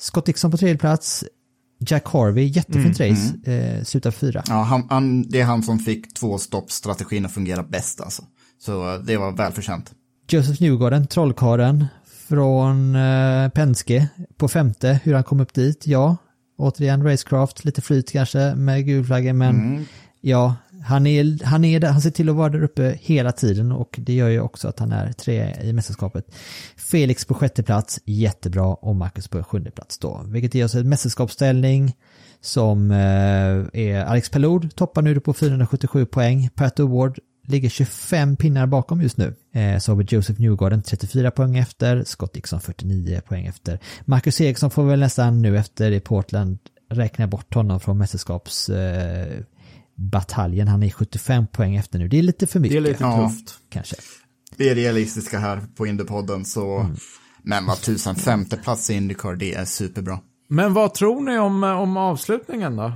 Scott Dixon på tredje plats. Jack Harvey, jättefint race. Eh, slutar fyra. Ja, han, han, det är han som fick två stoppstrategin att fungera bäst alltså. Så eh, det var välförtjänt. Joseph Newgarden, trollkaren från eh, Penske på femte. Hur han kom upp dit, ja. Återigen Racecraft, lite flyt kanske med gulflaggen men ja, han, är, han, är där, han ser till att vara där uppe hela tiden och det gör ju också att han är tre i mästerskapet. Felix på sjätte plats, jättebra och Marcus på sjunde plats då. Vilket ger oss en mästerskapsställning som eh, är Alex Pelod toppar nu på 477 poäng. Pat Award ligger 25 pinnar bakom just nu. Eh, så har vi Joseph Newgarden 34 poäng efter, Scott Dixon 49 poäng efter. Marcus Eriksson får väl nästan nu efter i Portland räkna bort honom från mästerskaps eh, bataljen. Han är 75 poäng efter nu. Det är lite för mycket. Det är lite Ja. tufft. Kanske. Vi är realistiska här på Indiepodden så, men vad tusan, femte plats i Indycar, det är superbra. Men vad tror ni om, om avslutningen då?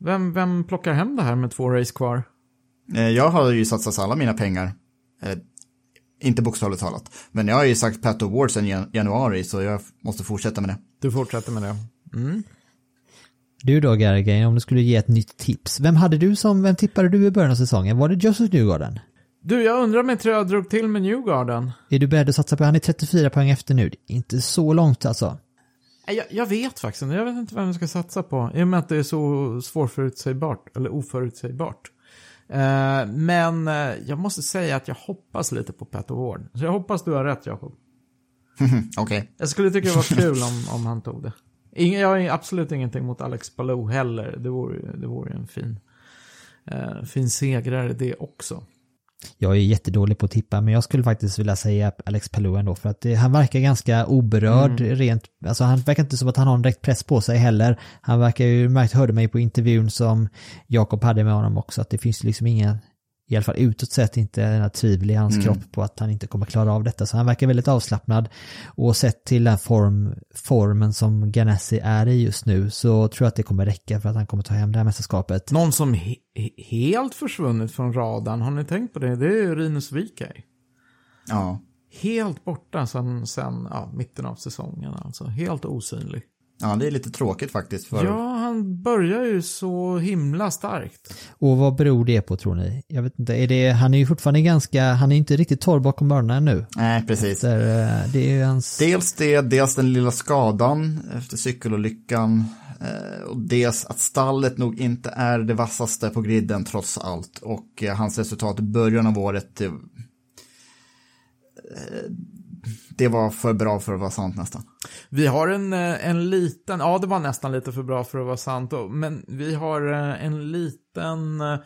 Vem, vem plockar hem det här med två race kvar? Eh, Jag har ju satsat alla mina pengar, eh, inte bokstavligt talat, men jag har ju sagt Pat Award sedan jan- januari så jag måste fortsätta med det. Du fortsätter med det. Du då Gargay, om du skulle ge ett nytt tips. Vem hade du som, vem tippade du i början av säsongen? Var det Joseph Newgarden? Du, jag undrar om inte jag drog till med Newgarden. Är du beredd att satsa på, han är 34 poäng efter nu. Det är inte så långt alltså. Jag, jag vet faktiskt. Jag vet inte vem jag ska satsa på. I och med att det är så svårförutsägbart. Eller oförutsägbart. Eh, men eh, jag måste säga att jag hoppas lite på Pat Award. Så jag hoppas du har rätt, Jakob. Okej, Jag skulle tycka det var kul om, om han tog det. Ingen, jag har absolut ingenting mot Alex Palou heller. Det vore, det vore en fin, eh, fin segrare det också. Jag är jättedålig på att tippa, men jag skulle faktiskt vilja säga Alex Palou ändå, för att det, han verkar ganska oberörd rent, alltså han verkar inte som att han har en direkt press på sig heller. Han verkar ju, märkt, hörde mig på intervjun som Jakob hade med honom också, att det finns liksom ingen, i alla fall utåt sett inte några tvivel i hans kropp på att han inte kommer klara av detta. Så han verkar väldigt avslappnad. Och sett till den form, formen som Ganassi är i just nu så tror jag att det kommer räcka för att han kommer ta hem det här mästerskapet. Någon som he he- helt försvunnit från radarn, har ni tänkt på det? Det är ju Rinus Wikaj. ja. Helt borta sen, sen ja, mitten av säsongen alltså. Helt osynlig. Ja, det är lite tråkigt faktiskt. För... Ja, han börjar ju så himla starkt. Och vad beror det på tror ni? Jag vet inte, är det, han är ju fortfarande ganska, han är inte riktigt torr bakom öronen nu. Nej, precis. Där, eh, det är ju hans... Dels det, dels den lilla skadan efter cykelolyckan. Eh, och dels att stallet nog inte är det vassaste på griden trots allt. Och eh, hans resultat i början av året, det, var för bra för att vara sant nästan. Vi har en, eh, en liten, ja det var nästan lite för bra för att vara sant, men vi har eh, en liten, eh,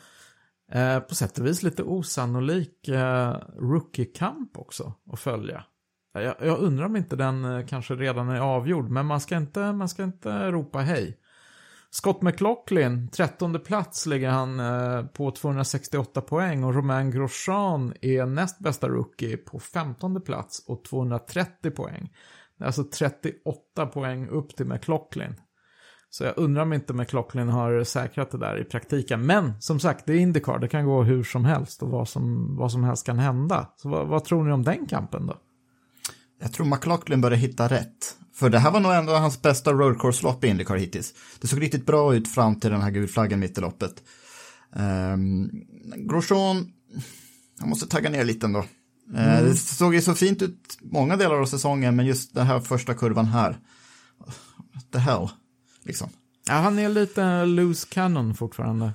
eh, på sätt och vis lite osannolik eh, rookie-kamp också att följa. Jag, jag undrar om inte den kanske redan är avgjord, men man ska inte, man ska inte ropa hej. Scott McLaughlin, 13 plats ligger han eh, på 268 poäng och Romain Grosjean är näst bästa rookie på 15 plats och 230 poäng. Det är alltså 38 poäng upp till McLaughlin. Så jag undrar om inte McLaughlin har säkrat det där i praktiken. Men som sagt, det är Indycar, det kan gå hur som helst och vad som, vad som helst kan hända. Så vad, vad tror ni om den kampen då? Jag tror McLaughlin började hitta rätt. För det här var nog ändå hans bästa roadcourse-lopp i Indycar hittills. Det såg riktigt bra ut fram till den här gulflaggen mitt i loppet. Um, Grosjean, jag måste tagga ner lite ändå. Eh, det såg ju så fint ut många delar av säsongen, men just den här första kurvan här. What the hell, liksom. Ja, han är lite loose cannon fortfarande.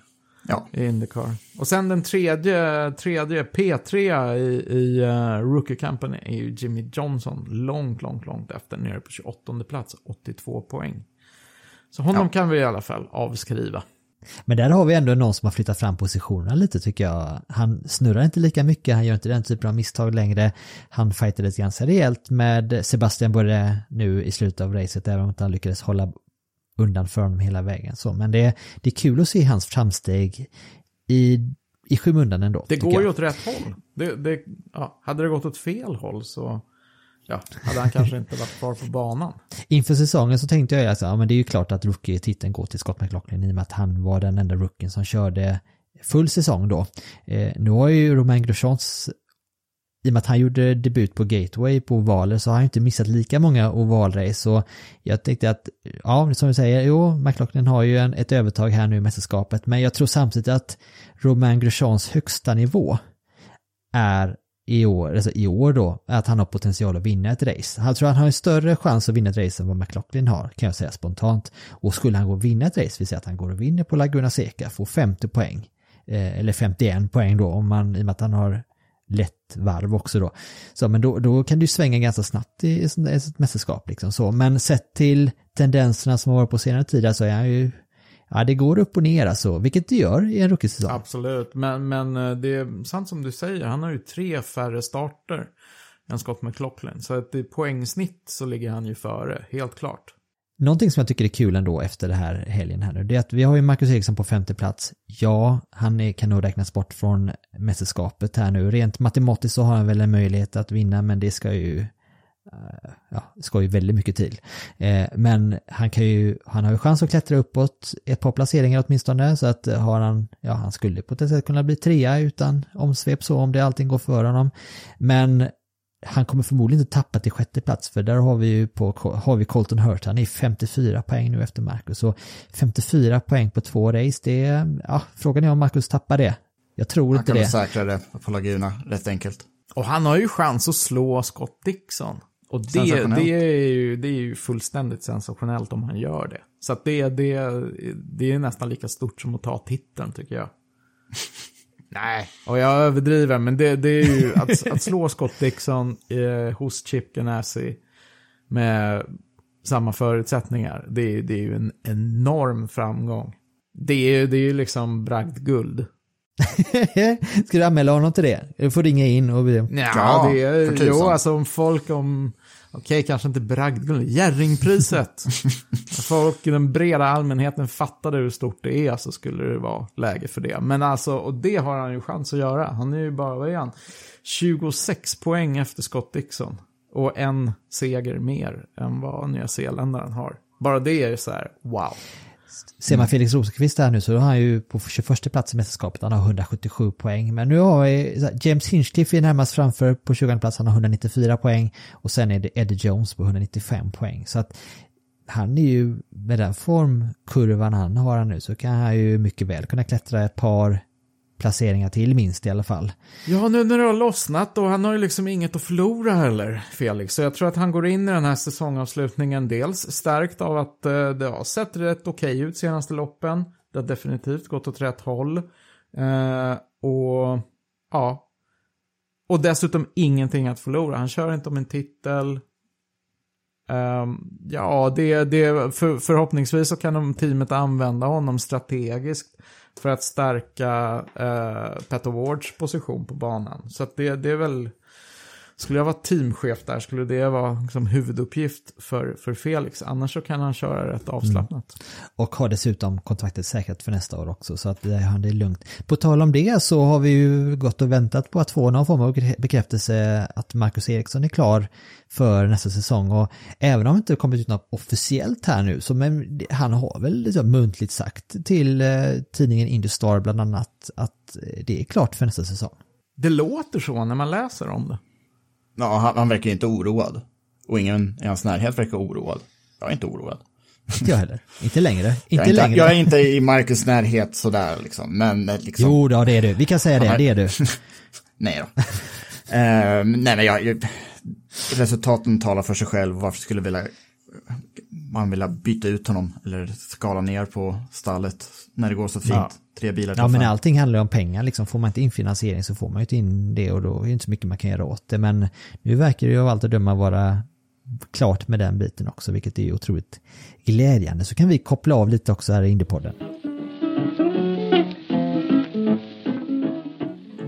Ja, i Indycar. Och sen den tredje, tredje P3 i, i uh, rookie-campen är ju Jimmy Johnson. Långt, långt, långt efter. Nere på 28 plats, 82 poäng. Så honom kan vi i alla fall avskriva. Men där har vi ändå någon som har flyttat fram positionerna lite tycker jag. Han snurrar inte lika mycket, han gör inte den typen av misstag längre. Han fightades ganska rejält med Sebastian Borre nu i slutet av racet, även om han lyckades hålla undan för honom hela vägen. Så, men det, det är kul att se hans framsteg i, i skymundan ändå. Det går ju åt rätt håll. Det, det, ja, hade det gått åt fel håll så ja, hade han kanske inte varit kvar på banan. Inför säsongen så tänkte jag att ja, men det är ju klart att rookie-titeln går till Scott McLaughlin i och med att han var den enda rookien som körde full säsong då. Eh, nu har ju Romain Grosjeans i och med att han gjorde debut på Gateway på ovaler så har han inte missat lika många ovalrace så jag tänkte att, ja som du säger, jo, McLaughlin har ju en, ett övertag här nu i mästerskapet men jag tror samtidigt att Romain Grosjeans högsta nivå är i år, alltså i år då, att han har potential att vinna ett race. Han tror han har en större chans att vinna ett race än vad McLaughlin har, kan jag säga spontant. Och skulle han gå och vinna ett race, vi säger att han går och vinner på Laguna Seca, får 50 poäng, eh, eller 51 poäng då, om man, i och med att han har lätt varv också då. Så, men då, då kan du svänga ganska snabbt i ett, ett mästerskap liksom så. Men sett till tendenserna som har varit på senare tid, alltså, så är han ju, ja det går upp och ner alltså, vilket det gör i en rookiesäsong. Absolut, men, men eh, det är sant som du säger, han har ju tre färre starter än Scott McLaughlin. Så att i poängsnitt så ligger han ju före, helt klart. Någonting som jag tycker är kul ändå efter det här helgen här nu, det är att vi har ju Marcus Eriksson på femte plats. Ja, han är, kan nog räknas bort från mästerskapet här nu. Rent matematiskt så har han väl en möjlighet att vinna, men det ska ju eh, Ja, det ska ju väldigt mycket till. Eh, Men han kan ju, han har ju chans att klättra uppåt ett par placeringar åtminstone, så att eh, har han, ja han skulle potentiellt kunna bli trea utan omsvep så om det allting går för honom. Men han kommer förmodligen inte tappa till sjätte plats för där har vi ju på, har vi Colton Hurt, han är 54 poäng nu efter Marcus. Så 54 poäng på två race, det är, ja, frågan är om Marcus tappar det. Jag tror Han inte kan väl det. säkra det på Laguna, rätt enkelt. Och han har ju chans att slå Scott Dixon. Och det, det, är ju, det är ju fullständigt sensationellt om han gör det. Så att det, det, det är nästan lika stort som att ta titeln tycker jag. Nej, och jag överdriver, men det, det är ju att, att slå Scott Dixon eh, hos Chip Ganassi med samma förutsättningar. Det, är- det är ju en enorm framgång. Det är, det är ju liksom bragdguld. Ska du anmäla honom till det? Du får ringa in och. Ja, Ja, det är, jo, alltså om folk om, okej, kanske inte bragdguld, Jerringpriset. folk i den breda allmänheten fattade hur stort det är så skulle det vara läge för det. Men alltså, och det har han ju chans att göra. Han är ju bara, vad är han? 26 poäng efter Scott Dixon. Och en seger mer än vad Nya Zeeländaren har. Bara det är ju så här, wow. Ser man Felix Rosenqvist här nu så har han ju på 21 plats i mästerskapet, han har 177 poäng. Men nu har vi James Hinchcliffe är närmast framför på 20 plats, han har 194 poäng. Och sen är det Eddie Jones på 195 poäng. Så att han är ju, med den formkurvan han har nu så kan han ju mycket väl kunna klättra ett par placeringar till minst i alla fall. Ja, nu när det har lossnat och han har ju liksom inget att förlora heller, Felix. Så jag tror att han går in i den här säsongavslutningen dels stärkt av att eh, det har sett rätt okej ut senaste loppen. Det har definitivt gått åt rätt håll. Eh, och ja. Och dessutom ingenting att förlora. Han kör inte om en titel. Eh, ja, det, det, för, förhoppningsvis så kan de teamet använda honom strategiskt för att stärka eh, Pat Awards position på banan. Så att det, det är väl, skulle jag vara teamchef där skulle det vara liksom huvuduppgift för, för Felix. Annars så kan han köra rätt avslappnat. Och har dessutom kontraktet säkrat för nästa år också så att det det är lugnt. På tal om det så har vi ju gått och väntat på att få någon form av bekräftelse att Marcus Eriksson är klar för nästa säsong och även om det inte kommit ut något officiellt här nu så men han har väl liksom muntligt sagt till eh, tidningen Industar bland annat att eh, det är klart för nästa säsong. Det låter så när man läser om det. Ja, han, han verkar inte oroad. Och ingen i hans närhet verkar oroad. Jag är inte oroad. Inte jag heller. Inte längre. Inte Jag är inte, längre. jag är inte i Marcus närhet sådär liksom. Men eh, liksom. Jo då, det är du. Vi kan säga det, Ja, det är du. Nej då. Ehm, nej men jag, resultaten talar för sig själv. Varför skulle vilja, man vilja byta ut honom eller skala ner på stallet när det går så fint. Ja. Tre bilar Ja men allting handlar ju om pengar liksom. Får man inte in finansiering så får man ju inte in det och då är det inte så mycket man kan göra åt det. Men nu verkar det ju av allt att döma vara klart med den biten också, vilket är otroligt glädjande. Så kan vi koppla av lite också här i Indiepodden.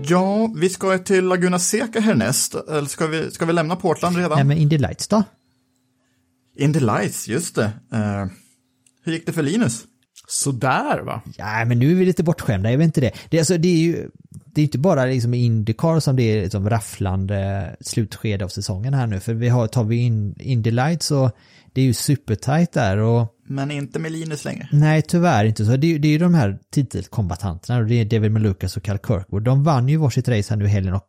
Ja, vi ska till Laguna Seca härnäst. Eller ska vi, ska vi lämna Portland redan? Nej men Indy Lights då? Indy Lights, just det. Eh, Hur gick det för Linus? Sådär va? Ja, men nu är vi lite bortskämda, jag vet inte det. Det, är alltså, det är ju det är inte bara liksom Indycar som det är liksom rafflande slutskede av säsongen här nu. För vi har, tar vi in Indy Lights och det är ju supertight där och Men inte med Linus längre. Nej, tyvärr inte så. Det, är- det är ju de här titelkombatanterna och det är David Malukas och Cal Kirkwood. De vann ju varsitt race här nu i helgen och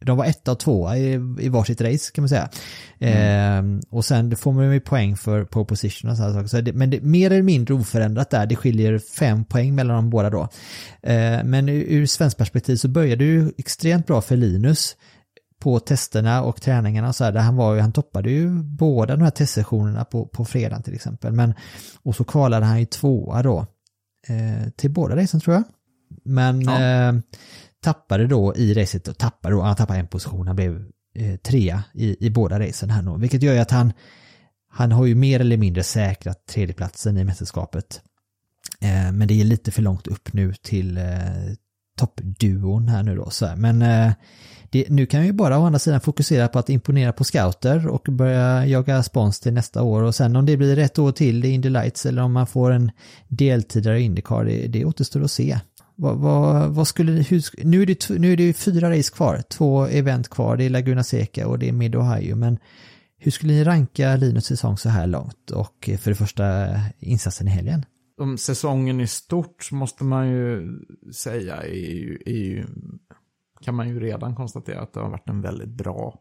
de var etta och tvåa i, i varsitt race kan man säga. Ehm, och sen får man ju poäng för på position och sådana saker. Så det, men det mer eller mindre oförändrat där. Det skiljer fem poäng mellan de båda då. Ehm, men ur, ur svensk perspektiv så började ju extremt bra för Linus på testerna och träningarna och så här, där han var ju, han toppade ju båda de här testsessionerna på, på fredagen till exempel. Men, och så kvalade han ju tvåa då eh, till båda racen tror jag. Men Ja. eh, tappade då i racet, och tappade då, han tappade en position, han blev eh, trea i, i båda racen här nu. Vilket gör ju att han, han har ju mer eller mindre säkrat tredjeplatsen i mästerskapet. Eh, men det är lite för långt upp nu till eh, toppduon här nu då. Så här. Men eh, det, nu kan vi ju bara å andra sidan fokusera på att imponera på scouter och börja jaga spons till nästa år och sen om det blir ett år till i Indy Lights eller om man får en deltidare Indycar, det, det återstår att se. Vad, vad, vad skulle, hur, nu, är det, nu är det ju fyra race kvar, två event kvar, det är Laguna Seca och det är Mid Ohio, men hur skulle ni ranka Linus säsong så här långt och eh, för det första insatsen i helgen? Om säsongen i stort så måste man ju säga är ju, är ju, kan man ju redan konstatera att det har varit en väldigt bra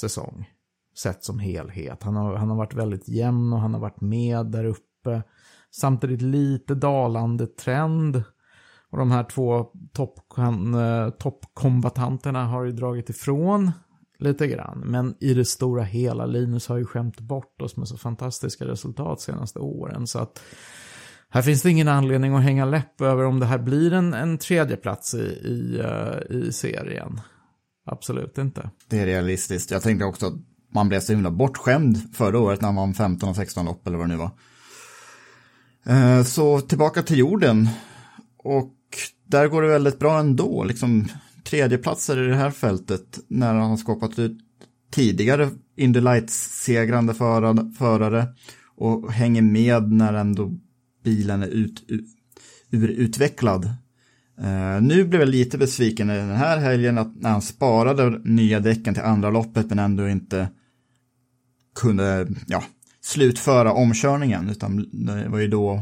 säsong. Sett som helhet. Han har, han har varit väldigt jämn och han har varit med där uppe. Samtidigt lite dalande trend. Och de här två toppkombatanterna eh, top toppkombatanterna har ju dragit ifrån lite grann. Men i det stora hela, Linus har ju skämt bort oss med så fantastiska resultat senaste åren. Så att här finns det ingen anledning att hänga läpp över om det här blir en, en tredje plats i, i, eh, i serien. Absolut inte. Det är realistiskt. Jag tänkte också att man blev så himla bortskämd förra året när man vann 15 och 16 lopp eller vad det nu var. Eh, så tillbaka till jorden. Och där går det väldigt bra ändå. Liksom tredjeplatser i det här fältet när han har skapat ut tidigare Indy Lights-segrande förare, och hänger med när ändå bilen är ut, urutvecklad. Uh, eh, nu blev jag lite besviken i den här helgen att när han sparade nya däcken till andra loppet men ändå inte kunde ja, slutföra omkörningen utan det var ju då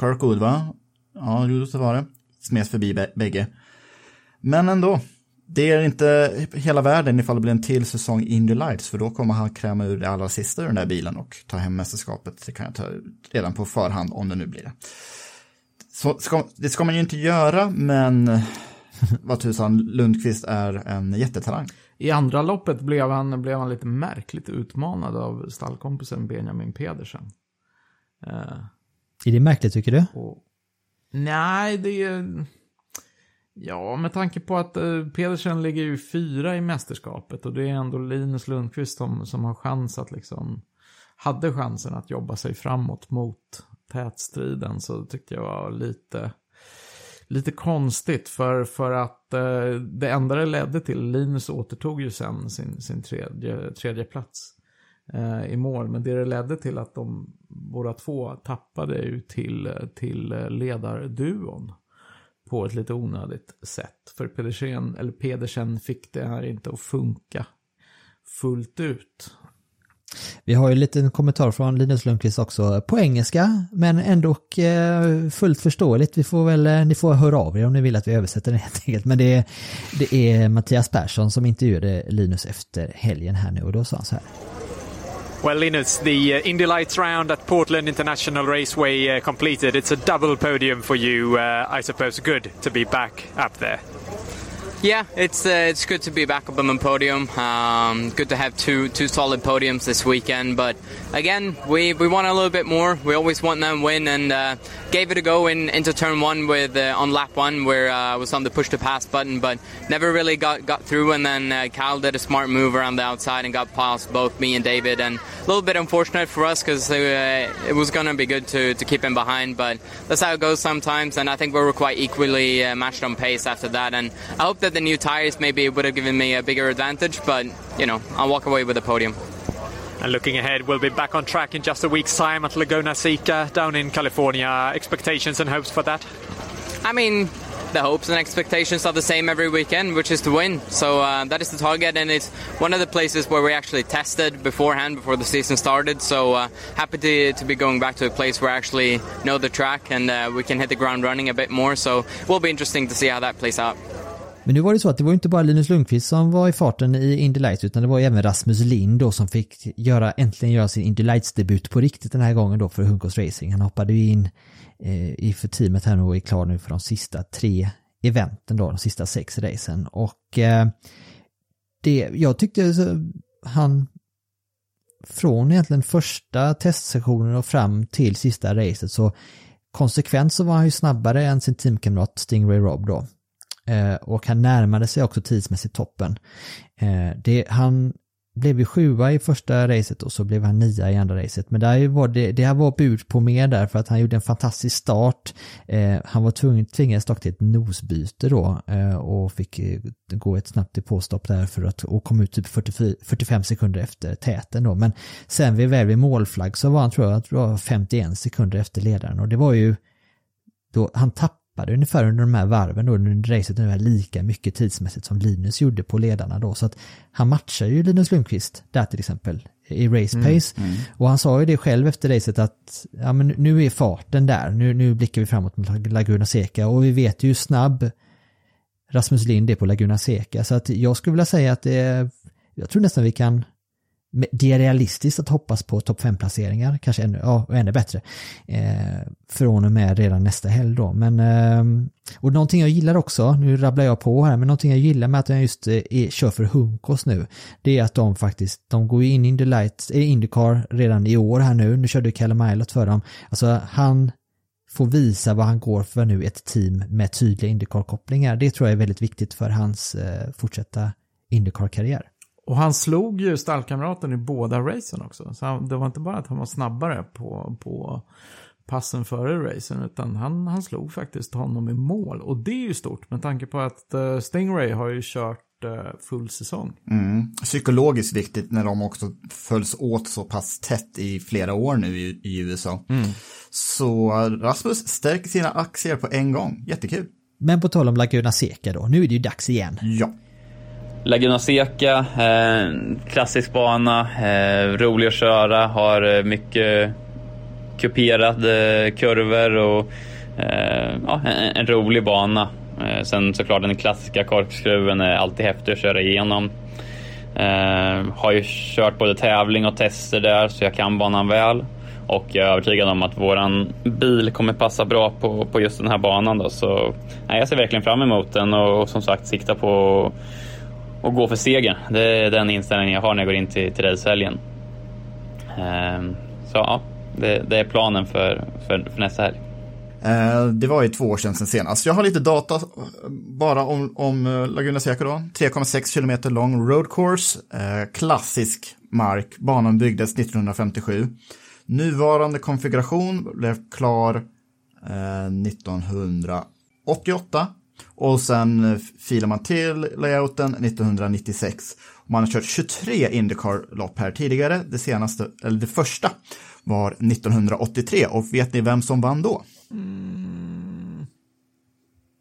Kirkwood va? Ja, det var det. Smet förbi bä- bägge. Men ändå, det är inte hela världen ifall det blir en till säsong Indy Lights för då kommer han kräma ur det allra sista ur den där bilen och ta hem mästerskapet. Det kan jag ta redan på förhand om det nu blir det. Så ska, det ska man ju inte göra, men vad tusan, Lundqvist är en jättetalang. I andra loppet blev han, blev han lite märkligt utmanad av stallkompisen Benjamin Pedersen. Eh, Är det märkligt tycker du? och, nej, det är... Ja, med tanke på att eh, Pedersen ligger ju fyra i mästerskapet och det är ändå Linus Lundqvist som, som har chans att liksom... Hade chansen att jobba sig framåt mot tätstriden så tyckte jag var lite... Lite konstigt. För, för att eh, det enda det ledde till, Linus återtog ju sen sin, sin tredje, tredje plats. Eh, i mål. Men det det ledde till att de båda två tappade ju till, till ledarduon på ett lite onödigt sätt. För Pedersen, eller Pedersen fick det här inte att funka fullt ut. Vi har ju en liten kommentar från Linus Lundqvist också på engelska, men ändå eh, fullt förståeligt. Vi får väl, eh, ni får höra av er om ni vill att vi översätter det helt enkelt. Men det är, det är Mattias Persson som intervjuade Linus efter helgen här nu och då sa han så här. Well, Linus, the uh, Indy Lights round at Portland International Raceway uh, completed. It's a double podium for you, uh, I suppose. Good to be back up there. Yeah, it's uh, it's good to be back up on the podium. Um, good to have two two solid podiums this weekend. But again, we, we want a little bit more. We always want that win, and uh, gave it a go in, into turn one with uh, on lap one, where uh, I was on the push to pass button, but never really got got through. And then uh, Kyle did a smart move around the outside and got past both me and David. And a little bit unfortunate for us because uh, it was going to be good to to keep him behind, but that's how it goes sometimes. And I think we were quite equally uh, matched on pace after that. And I hope that the new tires maybe would have given me a bigger advantage, but you know, I'll walk away with the podium. And looking ahead, we'll be back on track in just a week's time at Laguna Seca down in California. Expectations and hopes for that? I mean, the hopes and expectations are the same every weekend, which is to win. So uh, that is the target, and it's one of the places where we actually tested beforehand before the season started. So uh, happy to, to be going back to a place where I actually know the track and uh, we can hit the ground running a bit more. So it will be interesting to see how that plays out. Men nu var det så att det var inte bara Linus Lundqvist som var i farten i Indy Lights utan det var även Rasmus Lind då som fick göra, äntligen göra sin Indy Lights-debut på riktigt den här gången då för Hunkos Racing. Han hoppade ju in eh, i för teamet här nu och är klar nu för de sista tre eventen då, de sista sex racen och eh, det, jag tyckte så, han från egentligen första testsessionen och fram till sista racet så konsekvent så var han ju snabbare än sin teamkamrat Stingray Rob då. Eh, och han närmade sig också tidsmässigt toppen. Eh, det, han blev ju sjua i första racet och så blev han nia i andra racet. Men där var det, det här var bud på mer där för att han gjorde en fantastisk start. Eh, han var tvungen, tvingades dock till ett nosbyte då eh, och fick eh, gå ett snabbt depåstopp där för att och kom ut typ 44, 45 sekunder efter täten då. Men sen vid väl vid målflagg så var han tror jag att det var 51 sekunder efter ledaren och det var ju då han tappade tappade ungefär under de här varven då under racet ungefär lika mycket tidsmässigt som Linus gjorde på ledarna då. Så att han matchar ju Linus Lundqvist där till exempel i race Mm, pace. Och han sa ju det själv efter racet att ja, men nu är farten där, nu, nu blickar vi framåt mot Laguna Seca och vi vet ju hur snabb Rasmus Lind är på Laguna Seca. Så att jag skulle vilja säga att det är, jag tror nästan vi kan det är realistiskt att hoppas på topp 5-placeringar, kanske ännu, ja, ännu bättre. Eh, från och med redan nästa helg då. Men, eh, och någonting jag gillar också, nu rabblar jag på här, men någonting jag gillar med att jag just eh, är, kör för Hunkos nu, det är att de faktiskt, de går ju in i Indy Lights, eh, Indycar redan i år här nu, nu körde Callum Eilert för dem. Alltså han får visa vad han går för nu, ett team med tydliga Indycar-kopplingar. Det tror jag är väldigt viktigt för hans eh, fortsatta Indycar-karriär. Och han slog ju stallkamraten i båda racen också. Så han, det var inte bara att han var snabbare på, på passen före racen, utan han, han slog faktiskt honom i mål. Och det är ju stort med tanke på att uh, Stingray har ju kört uh, full säsong. Mm. Psykologiskt viktigt när de också följs åt så pass tätt i flera år nu i, i USA. Så Rasmus stärker sina aktier på en gång. Jättekul. Men på tal om Laguna Seca då, nu är det ju dags igen. Ja. Laguna Seca, eh, klassisk bana, eh, rolig att köra, har eh, mycket kuperade eh, kurvor och eh, ja, en, en, rolig bana. Eh, sen såklart den klassiska korkskruven är alltid häftig att köra igenom. Eh, har ju kört både tävling och tester där så jag kan banan väl. Och jag är övertygad om att våran bil kommer passa bra på, på just den här banan. Då. Så nej, jag ser verkligen fram emot den och, och som sagt sikta på och gå för segern. Det är den inställningen jag har när jag går in till, till racehelgen. Ehm, så ja, det, det, är planen för, för, för nästa helg. Eh, det var ju två år sedan sen senast. Jag har lite data bara om, om eh, Laguna Seca då. 3,6 kilometer lång road course. Eh, klassisk mark. Banan byggdes 1957. Nuvarande konfiguration blev klar 1988. Och sen filar man till layouten 1996. Man har kört 23 Indycar-lopp här tidigare. Det senaste, eller det första, var 1983. Och vet ni vem som vann då? Mm.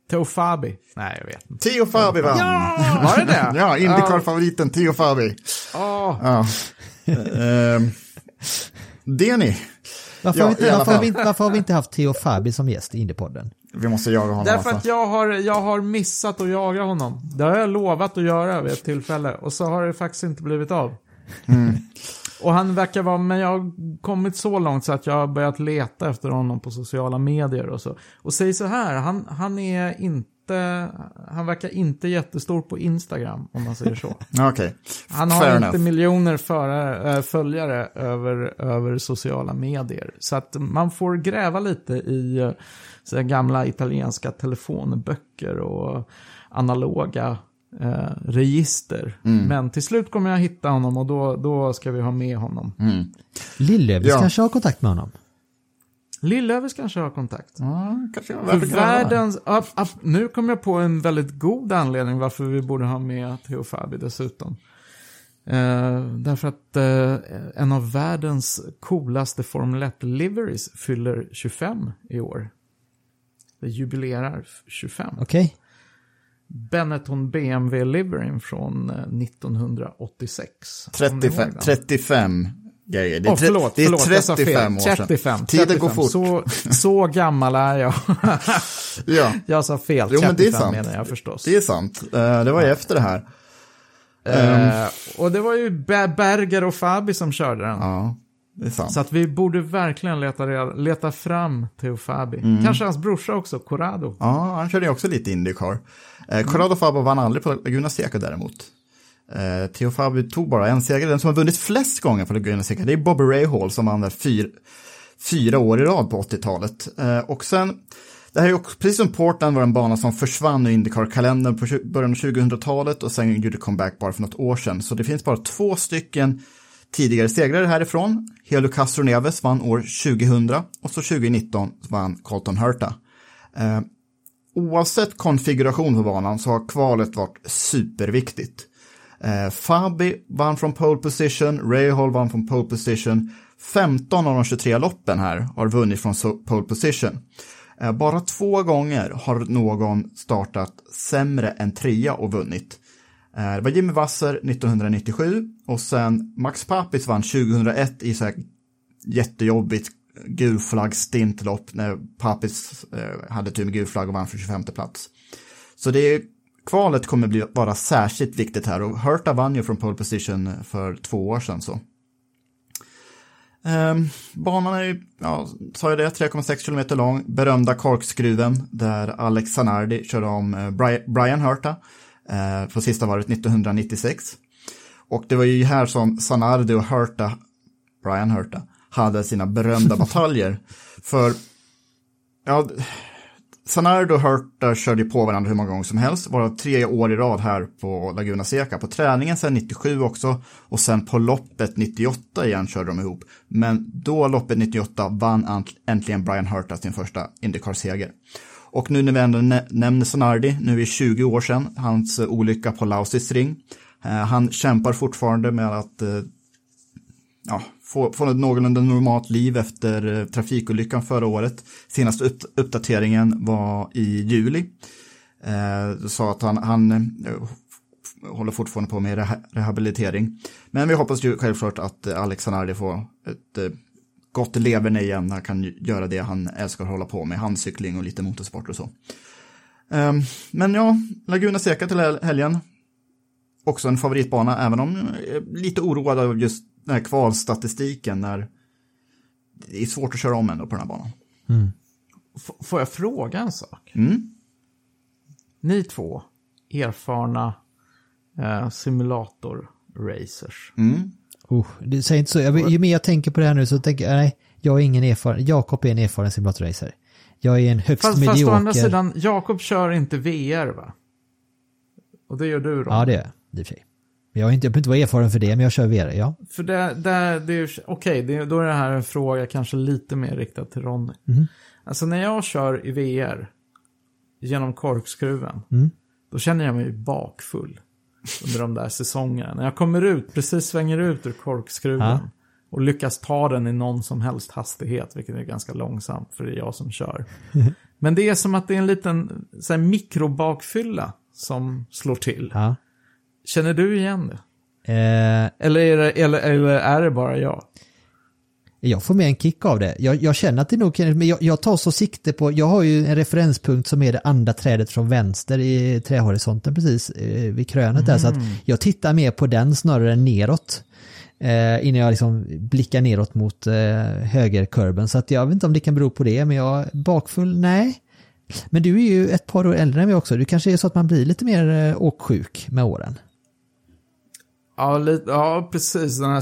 Theo Fabi. Nej, jag vet inte. Theo Fabi vann. Ja, var det det? ja, Indycar-favoriten Theo Fabi. Oh. Ja. uh, det ni. Varför, ja, har vi, varför, har vi, varför, har vi, inte haft Theo Fabi som gäst i Indypodden? Vi måste jaga honom. Därför att jag har, jag har missat att jaga honom. Det har jag lovat att göra vid ett tillfälle. Och så har det faktiskt inte blivit av. Mm. och han verkar vara, men jag har kommit så långt så att jag har börjat leta efter honom på sociala medier och så. Och säg så här, han, han är inte, han verkar inte jättestor på Instagram om man säger så. okay. Han har Fair inte enough. miljoner förare, äh, följare över, över sociala medier. Så att man får gräva lite i så gamla italienska telefonböcker och analoga eh, register. Mm. Men till slut kommer jag hitta honom och då, då ska vi ha med honom. Mm. Lillövis ja. kanske har kontakt med honom? Lillövis kanske har kontakt. Ja, kanske För världens, up, nu kommer jag på en väldigt god anledning varför vi borde ha med Theo Fabi dessutom. Eh, därför att eh, en av världens coolaste Formel 1 liveries fyller 25 i år. Det jubilerar 25. Okej. Benetton BMW liveryn från eh, 1986. Kommer ni ihåg 35, den? 35 grejer. Det är, tre- förlåt, det är förlåt, jag sa 35 år sedan. 35, Tiden 35. går fort. Så, så gammal är jag. Ja. Jag sa fel. Jo, men det är 35 sant. menar jag förstås. Det är sant. Eh, det var ju efter det här. Eh, och det var ju Be- Berger och Fabi som körde den. Ja, det är sant. Så att vi borde verkligen leta, reda- leta fram Theo Fabi. Mm. Kanske hans brorsa också, Corrado. Ja, han körde ju också lite Indycar. Eh, Corrado Fabo vann aldrig på Laguna Seca däremot. Eh, Theo Fabio tog bara en seger. Den som har vunnit flest gånger på Laguna Seca, det är Bobby Rahal som vann där fyr, fyra år i rad på 80-talet. Eh, och sen, det här är också, precis som Portland var en bana som försvann ur Indycar-kalendern på början av 2000-talet och sen gjorde comeback bara för något år sedan. Så det finns bara två stycken tidigare segrare härifrån. Helio Castro Neves vann år 2000 och så 2019 vann Colton Herta. Eh, oavsett konfiguration på banan så har kvalet varit superviktigt. Eh, Fabi vann från pole position, Rahal vann från pole position. 15 av de 23 loppen här har vunnit från pole position. Eh, bara två gånger har någon startat sämre än trea och vunnit. Eh, det var Jimmy Wasser 1997 och sen Max Papis vann 2001 i så här jättejobbigt gulflagg-stintlopp när Papis eh, hade tur med gul flagg och vann för 25 plats. Så det är, kvalet kommer bli, vara särskilt viktigt här och Herta vann ju från pole position för två år sedan så. Ehm, banan är ju, ja, sa jag det, 3,6 kilometer lång, berömda korkskruven där Alex Zanardi körde om eh, Brian Herta eh, på sista varvet 1996. Och det var ju här som Zanardi och Herta, Brian Herta, hade sina berömda bataljer. För, ja, Zanardi och Herta körde på varandra hur många gånger som helst, varav tre år i rad här på Laguna Seca. På träningen sen 97 också och sen på loppet 98 igen körde de ihop. Men då loppet 98 vann äntligen Brian Herta sin första Indycar-seger. Och nu när vi ändå nämner Zanardi, nu är det 20 år sedan, hans eh, olycka på Lausitz-ring. Eh, han kämpar fortfarande med att eh, ja, få, få ett någorlunda normalt liv efter trafikolyckan förra året. Senaste upp, uppdateringen var i juli. Eh, sa att han, han håller fortfarande på med rehabilitering. Men vi hoppas ju självklart att Alexander Alex får ett gott leverne igen. Han kan göra det han älskar att hålla på med, handcykling och lite motorsport och så. Ehm, men ja, Laguna Seca till hel- helgen. Också en favoritbana, även om jag är lite oroad av just den här kvalstatistiken när det är svårt att köra om ändå på den här banan. F- får jag fråga en sak? Mm. Ni två erfarna eh, simulator-racers. Mm. Oh, det säger inte så. Jag, ju mer jag tänker på det här nu så tänker jag, nej, jag är ingen erfaren, Jakob är en erfaren simulatorracer. Jag är en högst Fast, fast å andra medioker. sidan, Jakob kör inte VR va? Och det gör du då? Ja, det är jag, sig. Jag, är inte, jag behöver inte vara erfaren för det, men jag kör VR, ja. För det, det, det är okej, det, då är det här en fråga kanske lite mer riktad till Ronny. Mhm. Alltså när jag kör i VR genom korkskruven, Mm. då känner jag mig bakfull under de där säsongerna. När jag kommer ut, precis svänger ut ur korkskruven Ja. och lyckas ta den i någon som helst hastighet, vilket är ganska långsamt för det är jag som kör. Men det är som att det är en liten så här, mikrobakfylla som slår till. ja. Känner du igen det? Eh, Eller är det, eller, eller är det bara jag? Jag får med en kick av det. Jag, jag känner att det nog men jag, jag tar så sikte på, jag har ju en referenspunkt som är det andra trädet från vänster i trähorisonten precis eh, vid krönet där. Så att jag tittar mer på den snarare än neråt. Eh, innan jag liksom blickar neråt mot eh, högerkurben. Så att jag vet inte om det kan bero på det, men jag bakfull, nej. Men du är ju ett par år äldre än mig också. Du kanske är så att man blir lite mer eh, åksjuk med åren. Ja, lite, ja precis. Den här,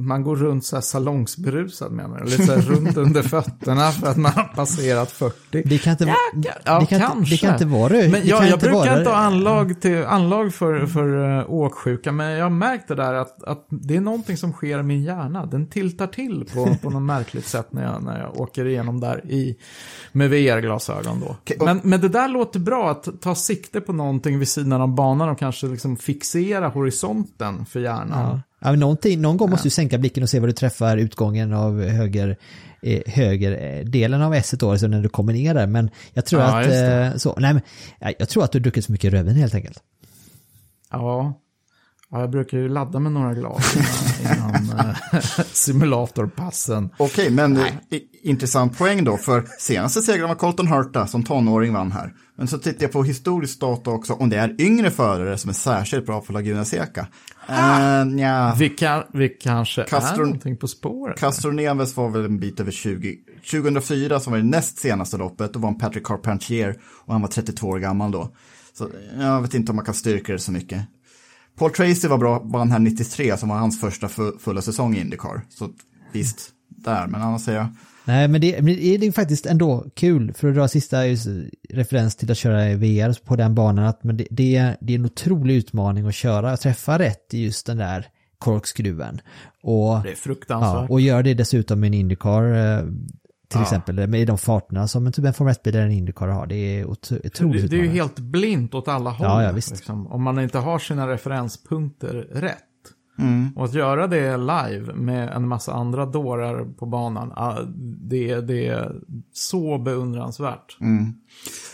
man går runt så här salongsberusad menar du? Lite så här runt under fötterna för att man har passerat 40. Det kan inte, vara- Ja, det kan kanske. Inte, det kan inte vara det. Men det ja, kan jag inte brukar vara- inte ha anlag, till, anlag för, för uh, åksjuka, men jag har märkt det där att, att det är någonting som sker i min hjärna. Den tiltar till på, på något märkligt sätt när jag, när jag åker igenom där i, med VR-glasögon då. och- Men, men det där låter bra, att ta sikte på någonting vid sidan av banan och kanske liksom fixera horisonten för hjärnan. Ja. Ja, någon gång måste du sänka blicken och se vad du träffar utgången av höger, eh, höger eh, delen av S då, alltså när du kommer ner där. Men jag tror Ja, att, eh, så, nej men, ja, jag tror att du har druckit så mycket rödvin helt enkelt. Ja. ja, jag brukar ju ladda med några glas innan, innan eh, simulatorpassen. Okej, men i, intressant poäng då, för senaste segern var Colton Hurta som tonåring vann här. Men så tittar jag på historisk data också, om det är yngre förare som är särskilt bra för Laguna Seca. Uh, ja. Vi, kan, vi kanske Castro- är någonting på spåret. Castro Neves var väl en bit över 20. 2004 som var det näst senaste loppet, då var han Patrick Carpentier och han var 32 år gammal då. Så jag vet inte om man kan styrka det så mycket. Paul Tracy var bra, vann här 93 som var hans första fu- fulla säsong i Indycar. Så visst, där, men annars säger jag Nej, men det, men det är faktiskt ändå kul, för att dra sista referens till att köra i VR på den banan, att men det, det, är, det är en otrolig utmaning att köra, att träffa rätt i just den där korkskruven. Och, Det är fruktansvärt. ja, och göra det dessutom med en Indycar, eh, till Ja. exempel, med de farterna som en typ en Formel 1-bil eller en Indycar har. Det är otro, otroligt det, det är ju helt blint åt alla håll. Ja, ja, visst. Liksom, om man inte har sina referenspunkter rätt. Mm. Och att göra det live med en massa andra dårar på banan, det, det är så beundransvärt. Mm.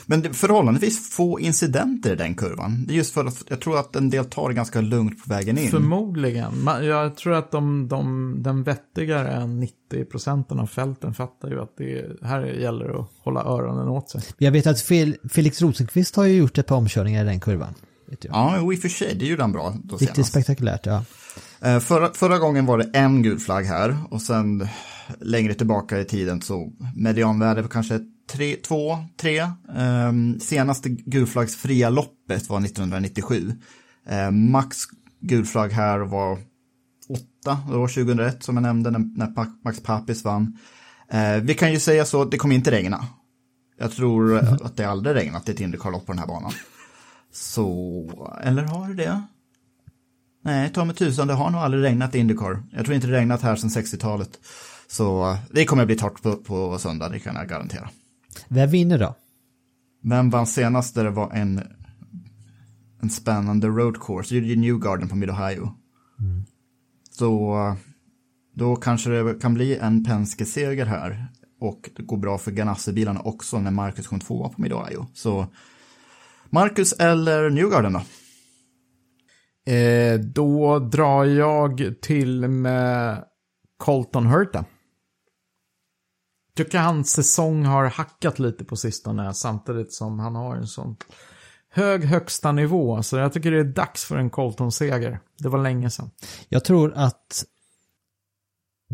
Men förhållandevis få incidenter i den kurvan. Det är just för att jag tror att en del tar det ganska lugnt på vägen in. Förmodligen. Jag tror att de, de, den vettigare än 90 procenten av fälten fattar ju att det här gäller att hålla öronen åt sig. Jag vet att Fel, Felix Rosenqvist har ju gjort ett par omkörningar i den kurvan. Vet jag. Ja, jo, i och för sig, det gjorde han bra då Riktigt senast. spektakulärt, ja. Eh, Förra, förra gången var det en gul flagg här och sen längre tillbaka i tiden så medianvärde var kanske tre, två, tre. Ehm, senaste gulflaggsfria loppet var 1997. Eh, max gulflagg här var åtta, det var 2001 som jag nämnde när, när Max Papis vann. Eh, vi kan ju säga så, det kommer inte regna. Jag tror eh, att det aldrig regnat i ett Indycar-lopp på den här banan. Så, eller har det det? Nej, ta mig tusan, det har nog aldrig regnat i Indycar. Jag tror inte det regnat här sedan 60-talet. Så eh, det kommer att bli torrt på, på söndag, det kan jag garantera. Vem vinner då? Vem vann senast där det var en, en spännande road course? Eugene Newgarden på Mid-Ohio. Så eh, då kanske det kan bli en Penske-seger här. Och det går bra för Ganassi-bilarna också när Marcus kom tvåa på Mid-Ohio. Så Marcus eller Newgarden då? Eh, då drar jag till med Colton Hurta. Tycker hans säsong har hackat lite på sistone samtidigt som han har en sån hög högsta nivå. Så jag tycker det är dags för en Colton-seger. Det var länge sedan. Jag tror att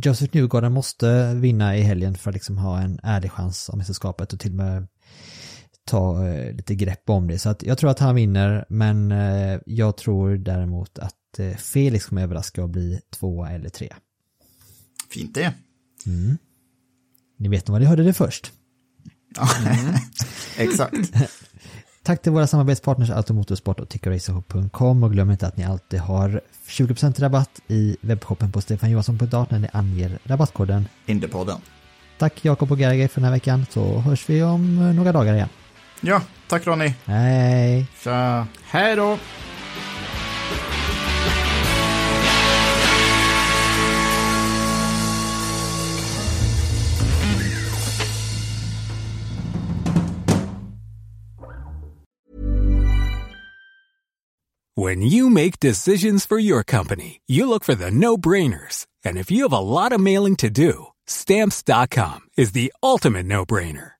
Joseph Newgarden måste vinna i helgen för att liksom ha en ärlig chans om mästerskapet och till och med ta eh, lite grepp om det. Så att jag tror att han vinner, men eh, jag tror däremot att eh, Felix kommer överraska och bli tvåa eller tre. Fint det. Mm. Ni vet nog vad ni hörde det först. Exakt. Tack till våra samarbetspartners Automotorsport och TickerRacershop.com och glöm inte att ni alltid har 20% rabatt i webbshoppen på stefanjohansson.art när ni anger rabattkoden Indypodden. Tack Jakob och Gergej för den här veckan så hörs vi om några dagar igen. Ja, tack Ronny. Hej! Tja. Hej då! When you make decisions for your company, you look for the no-brainers. And if you have a lot of mailing to do, stamps.com is the ultimate no-brainer.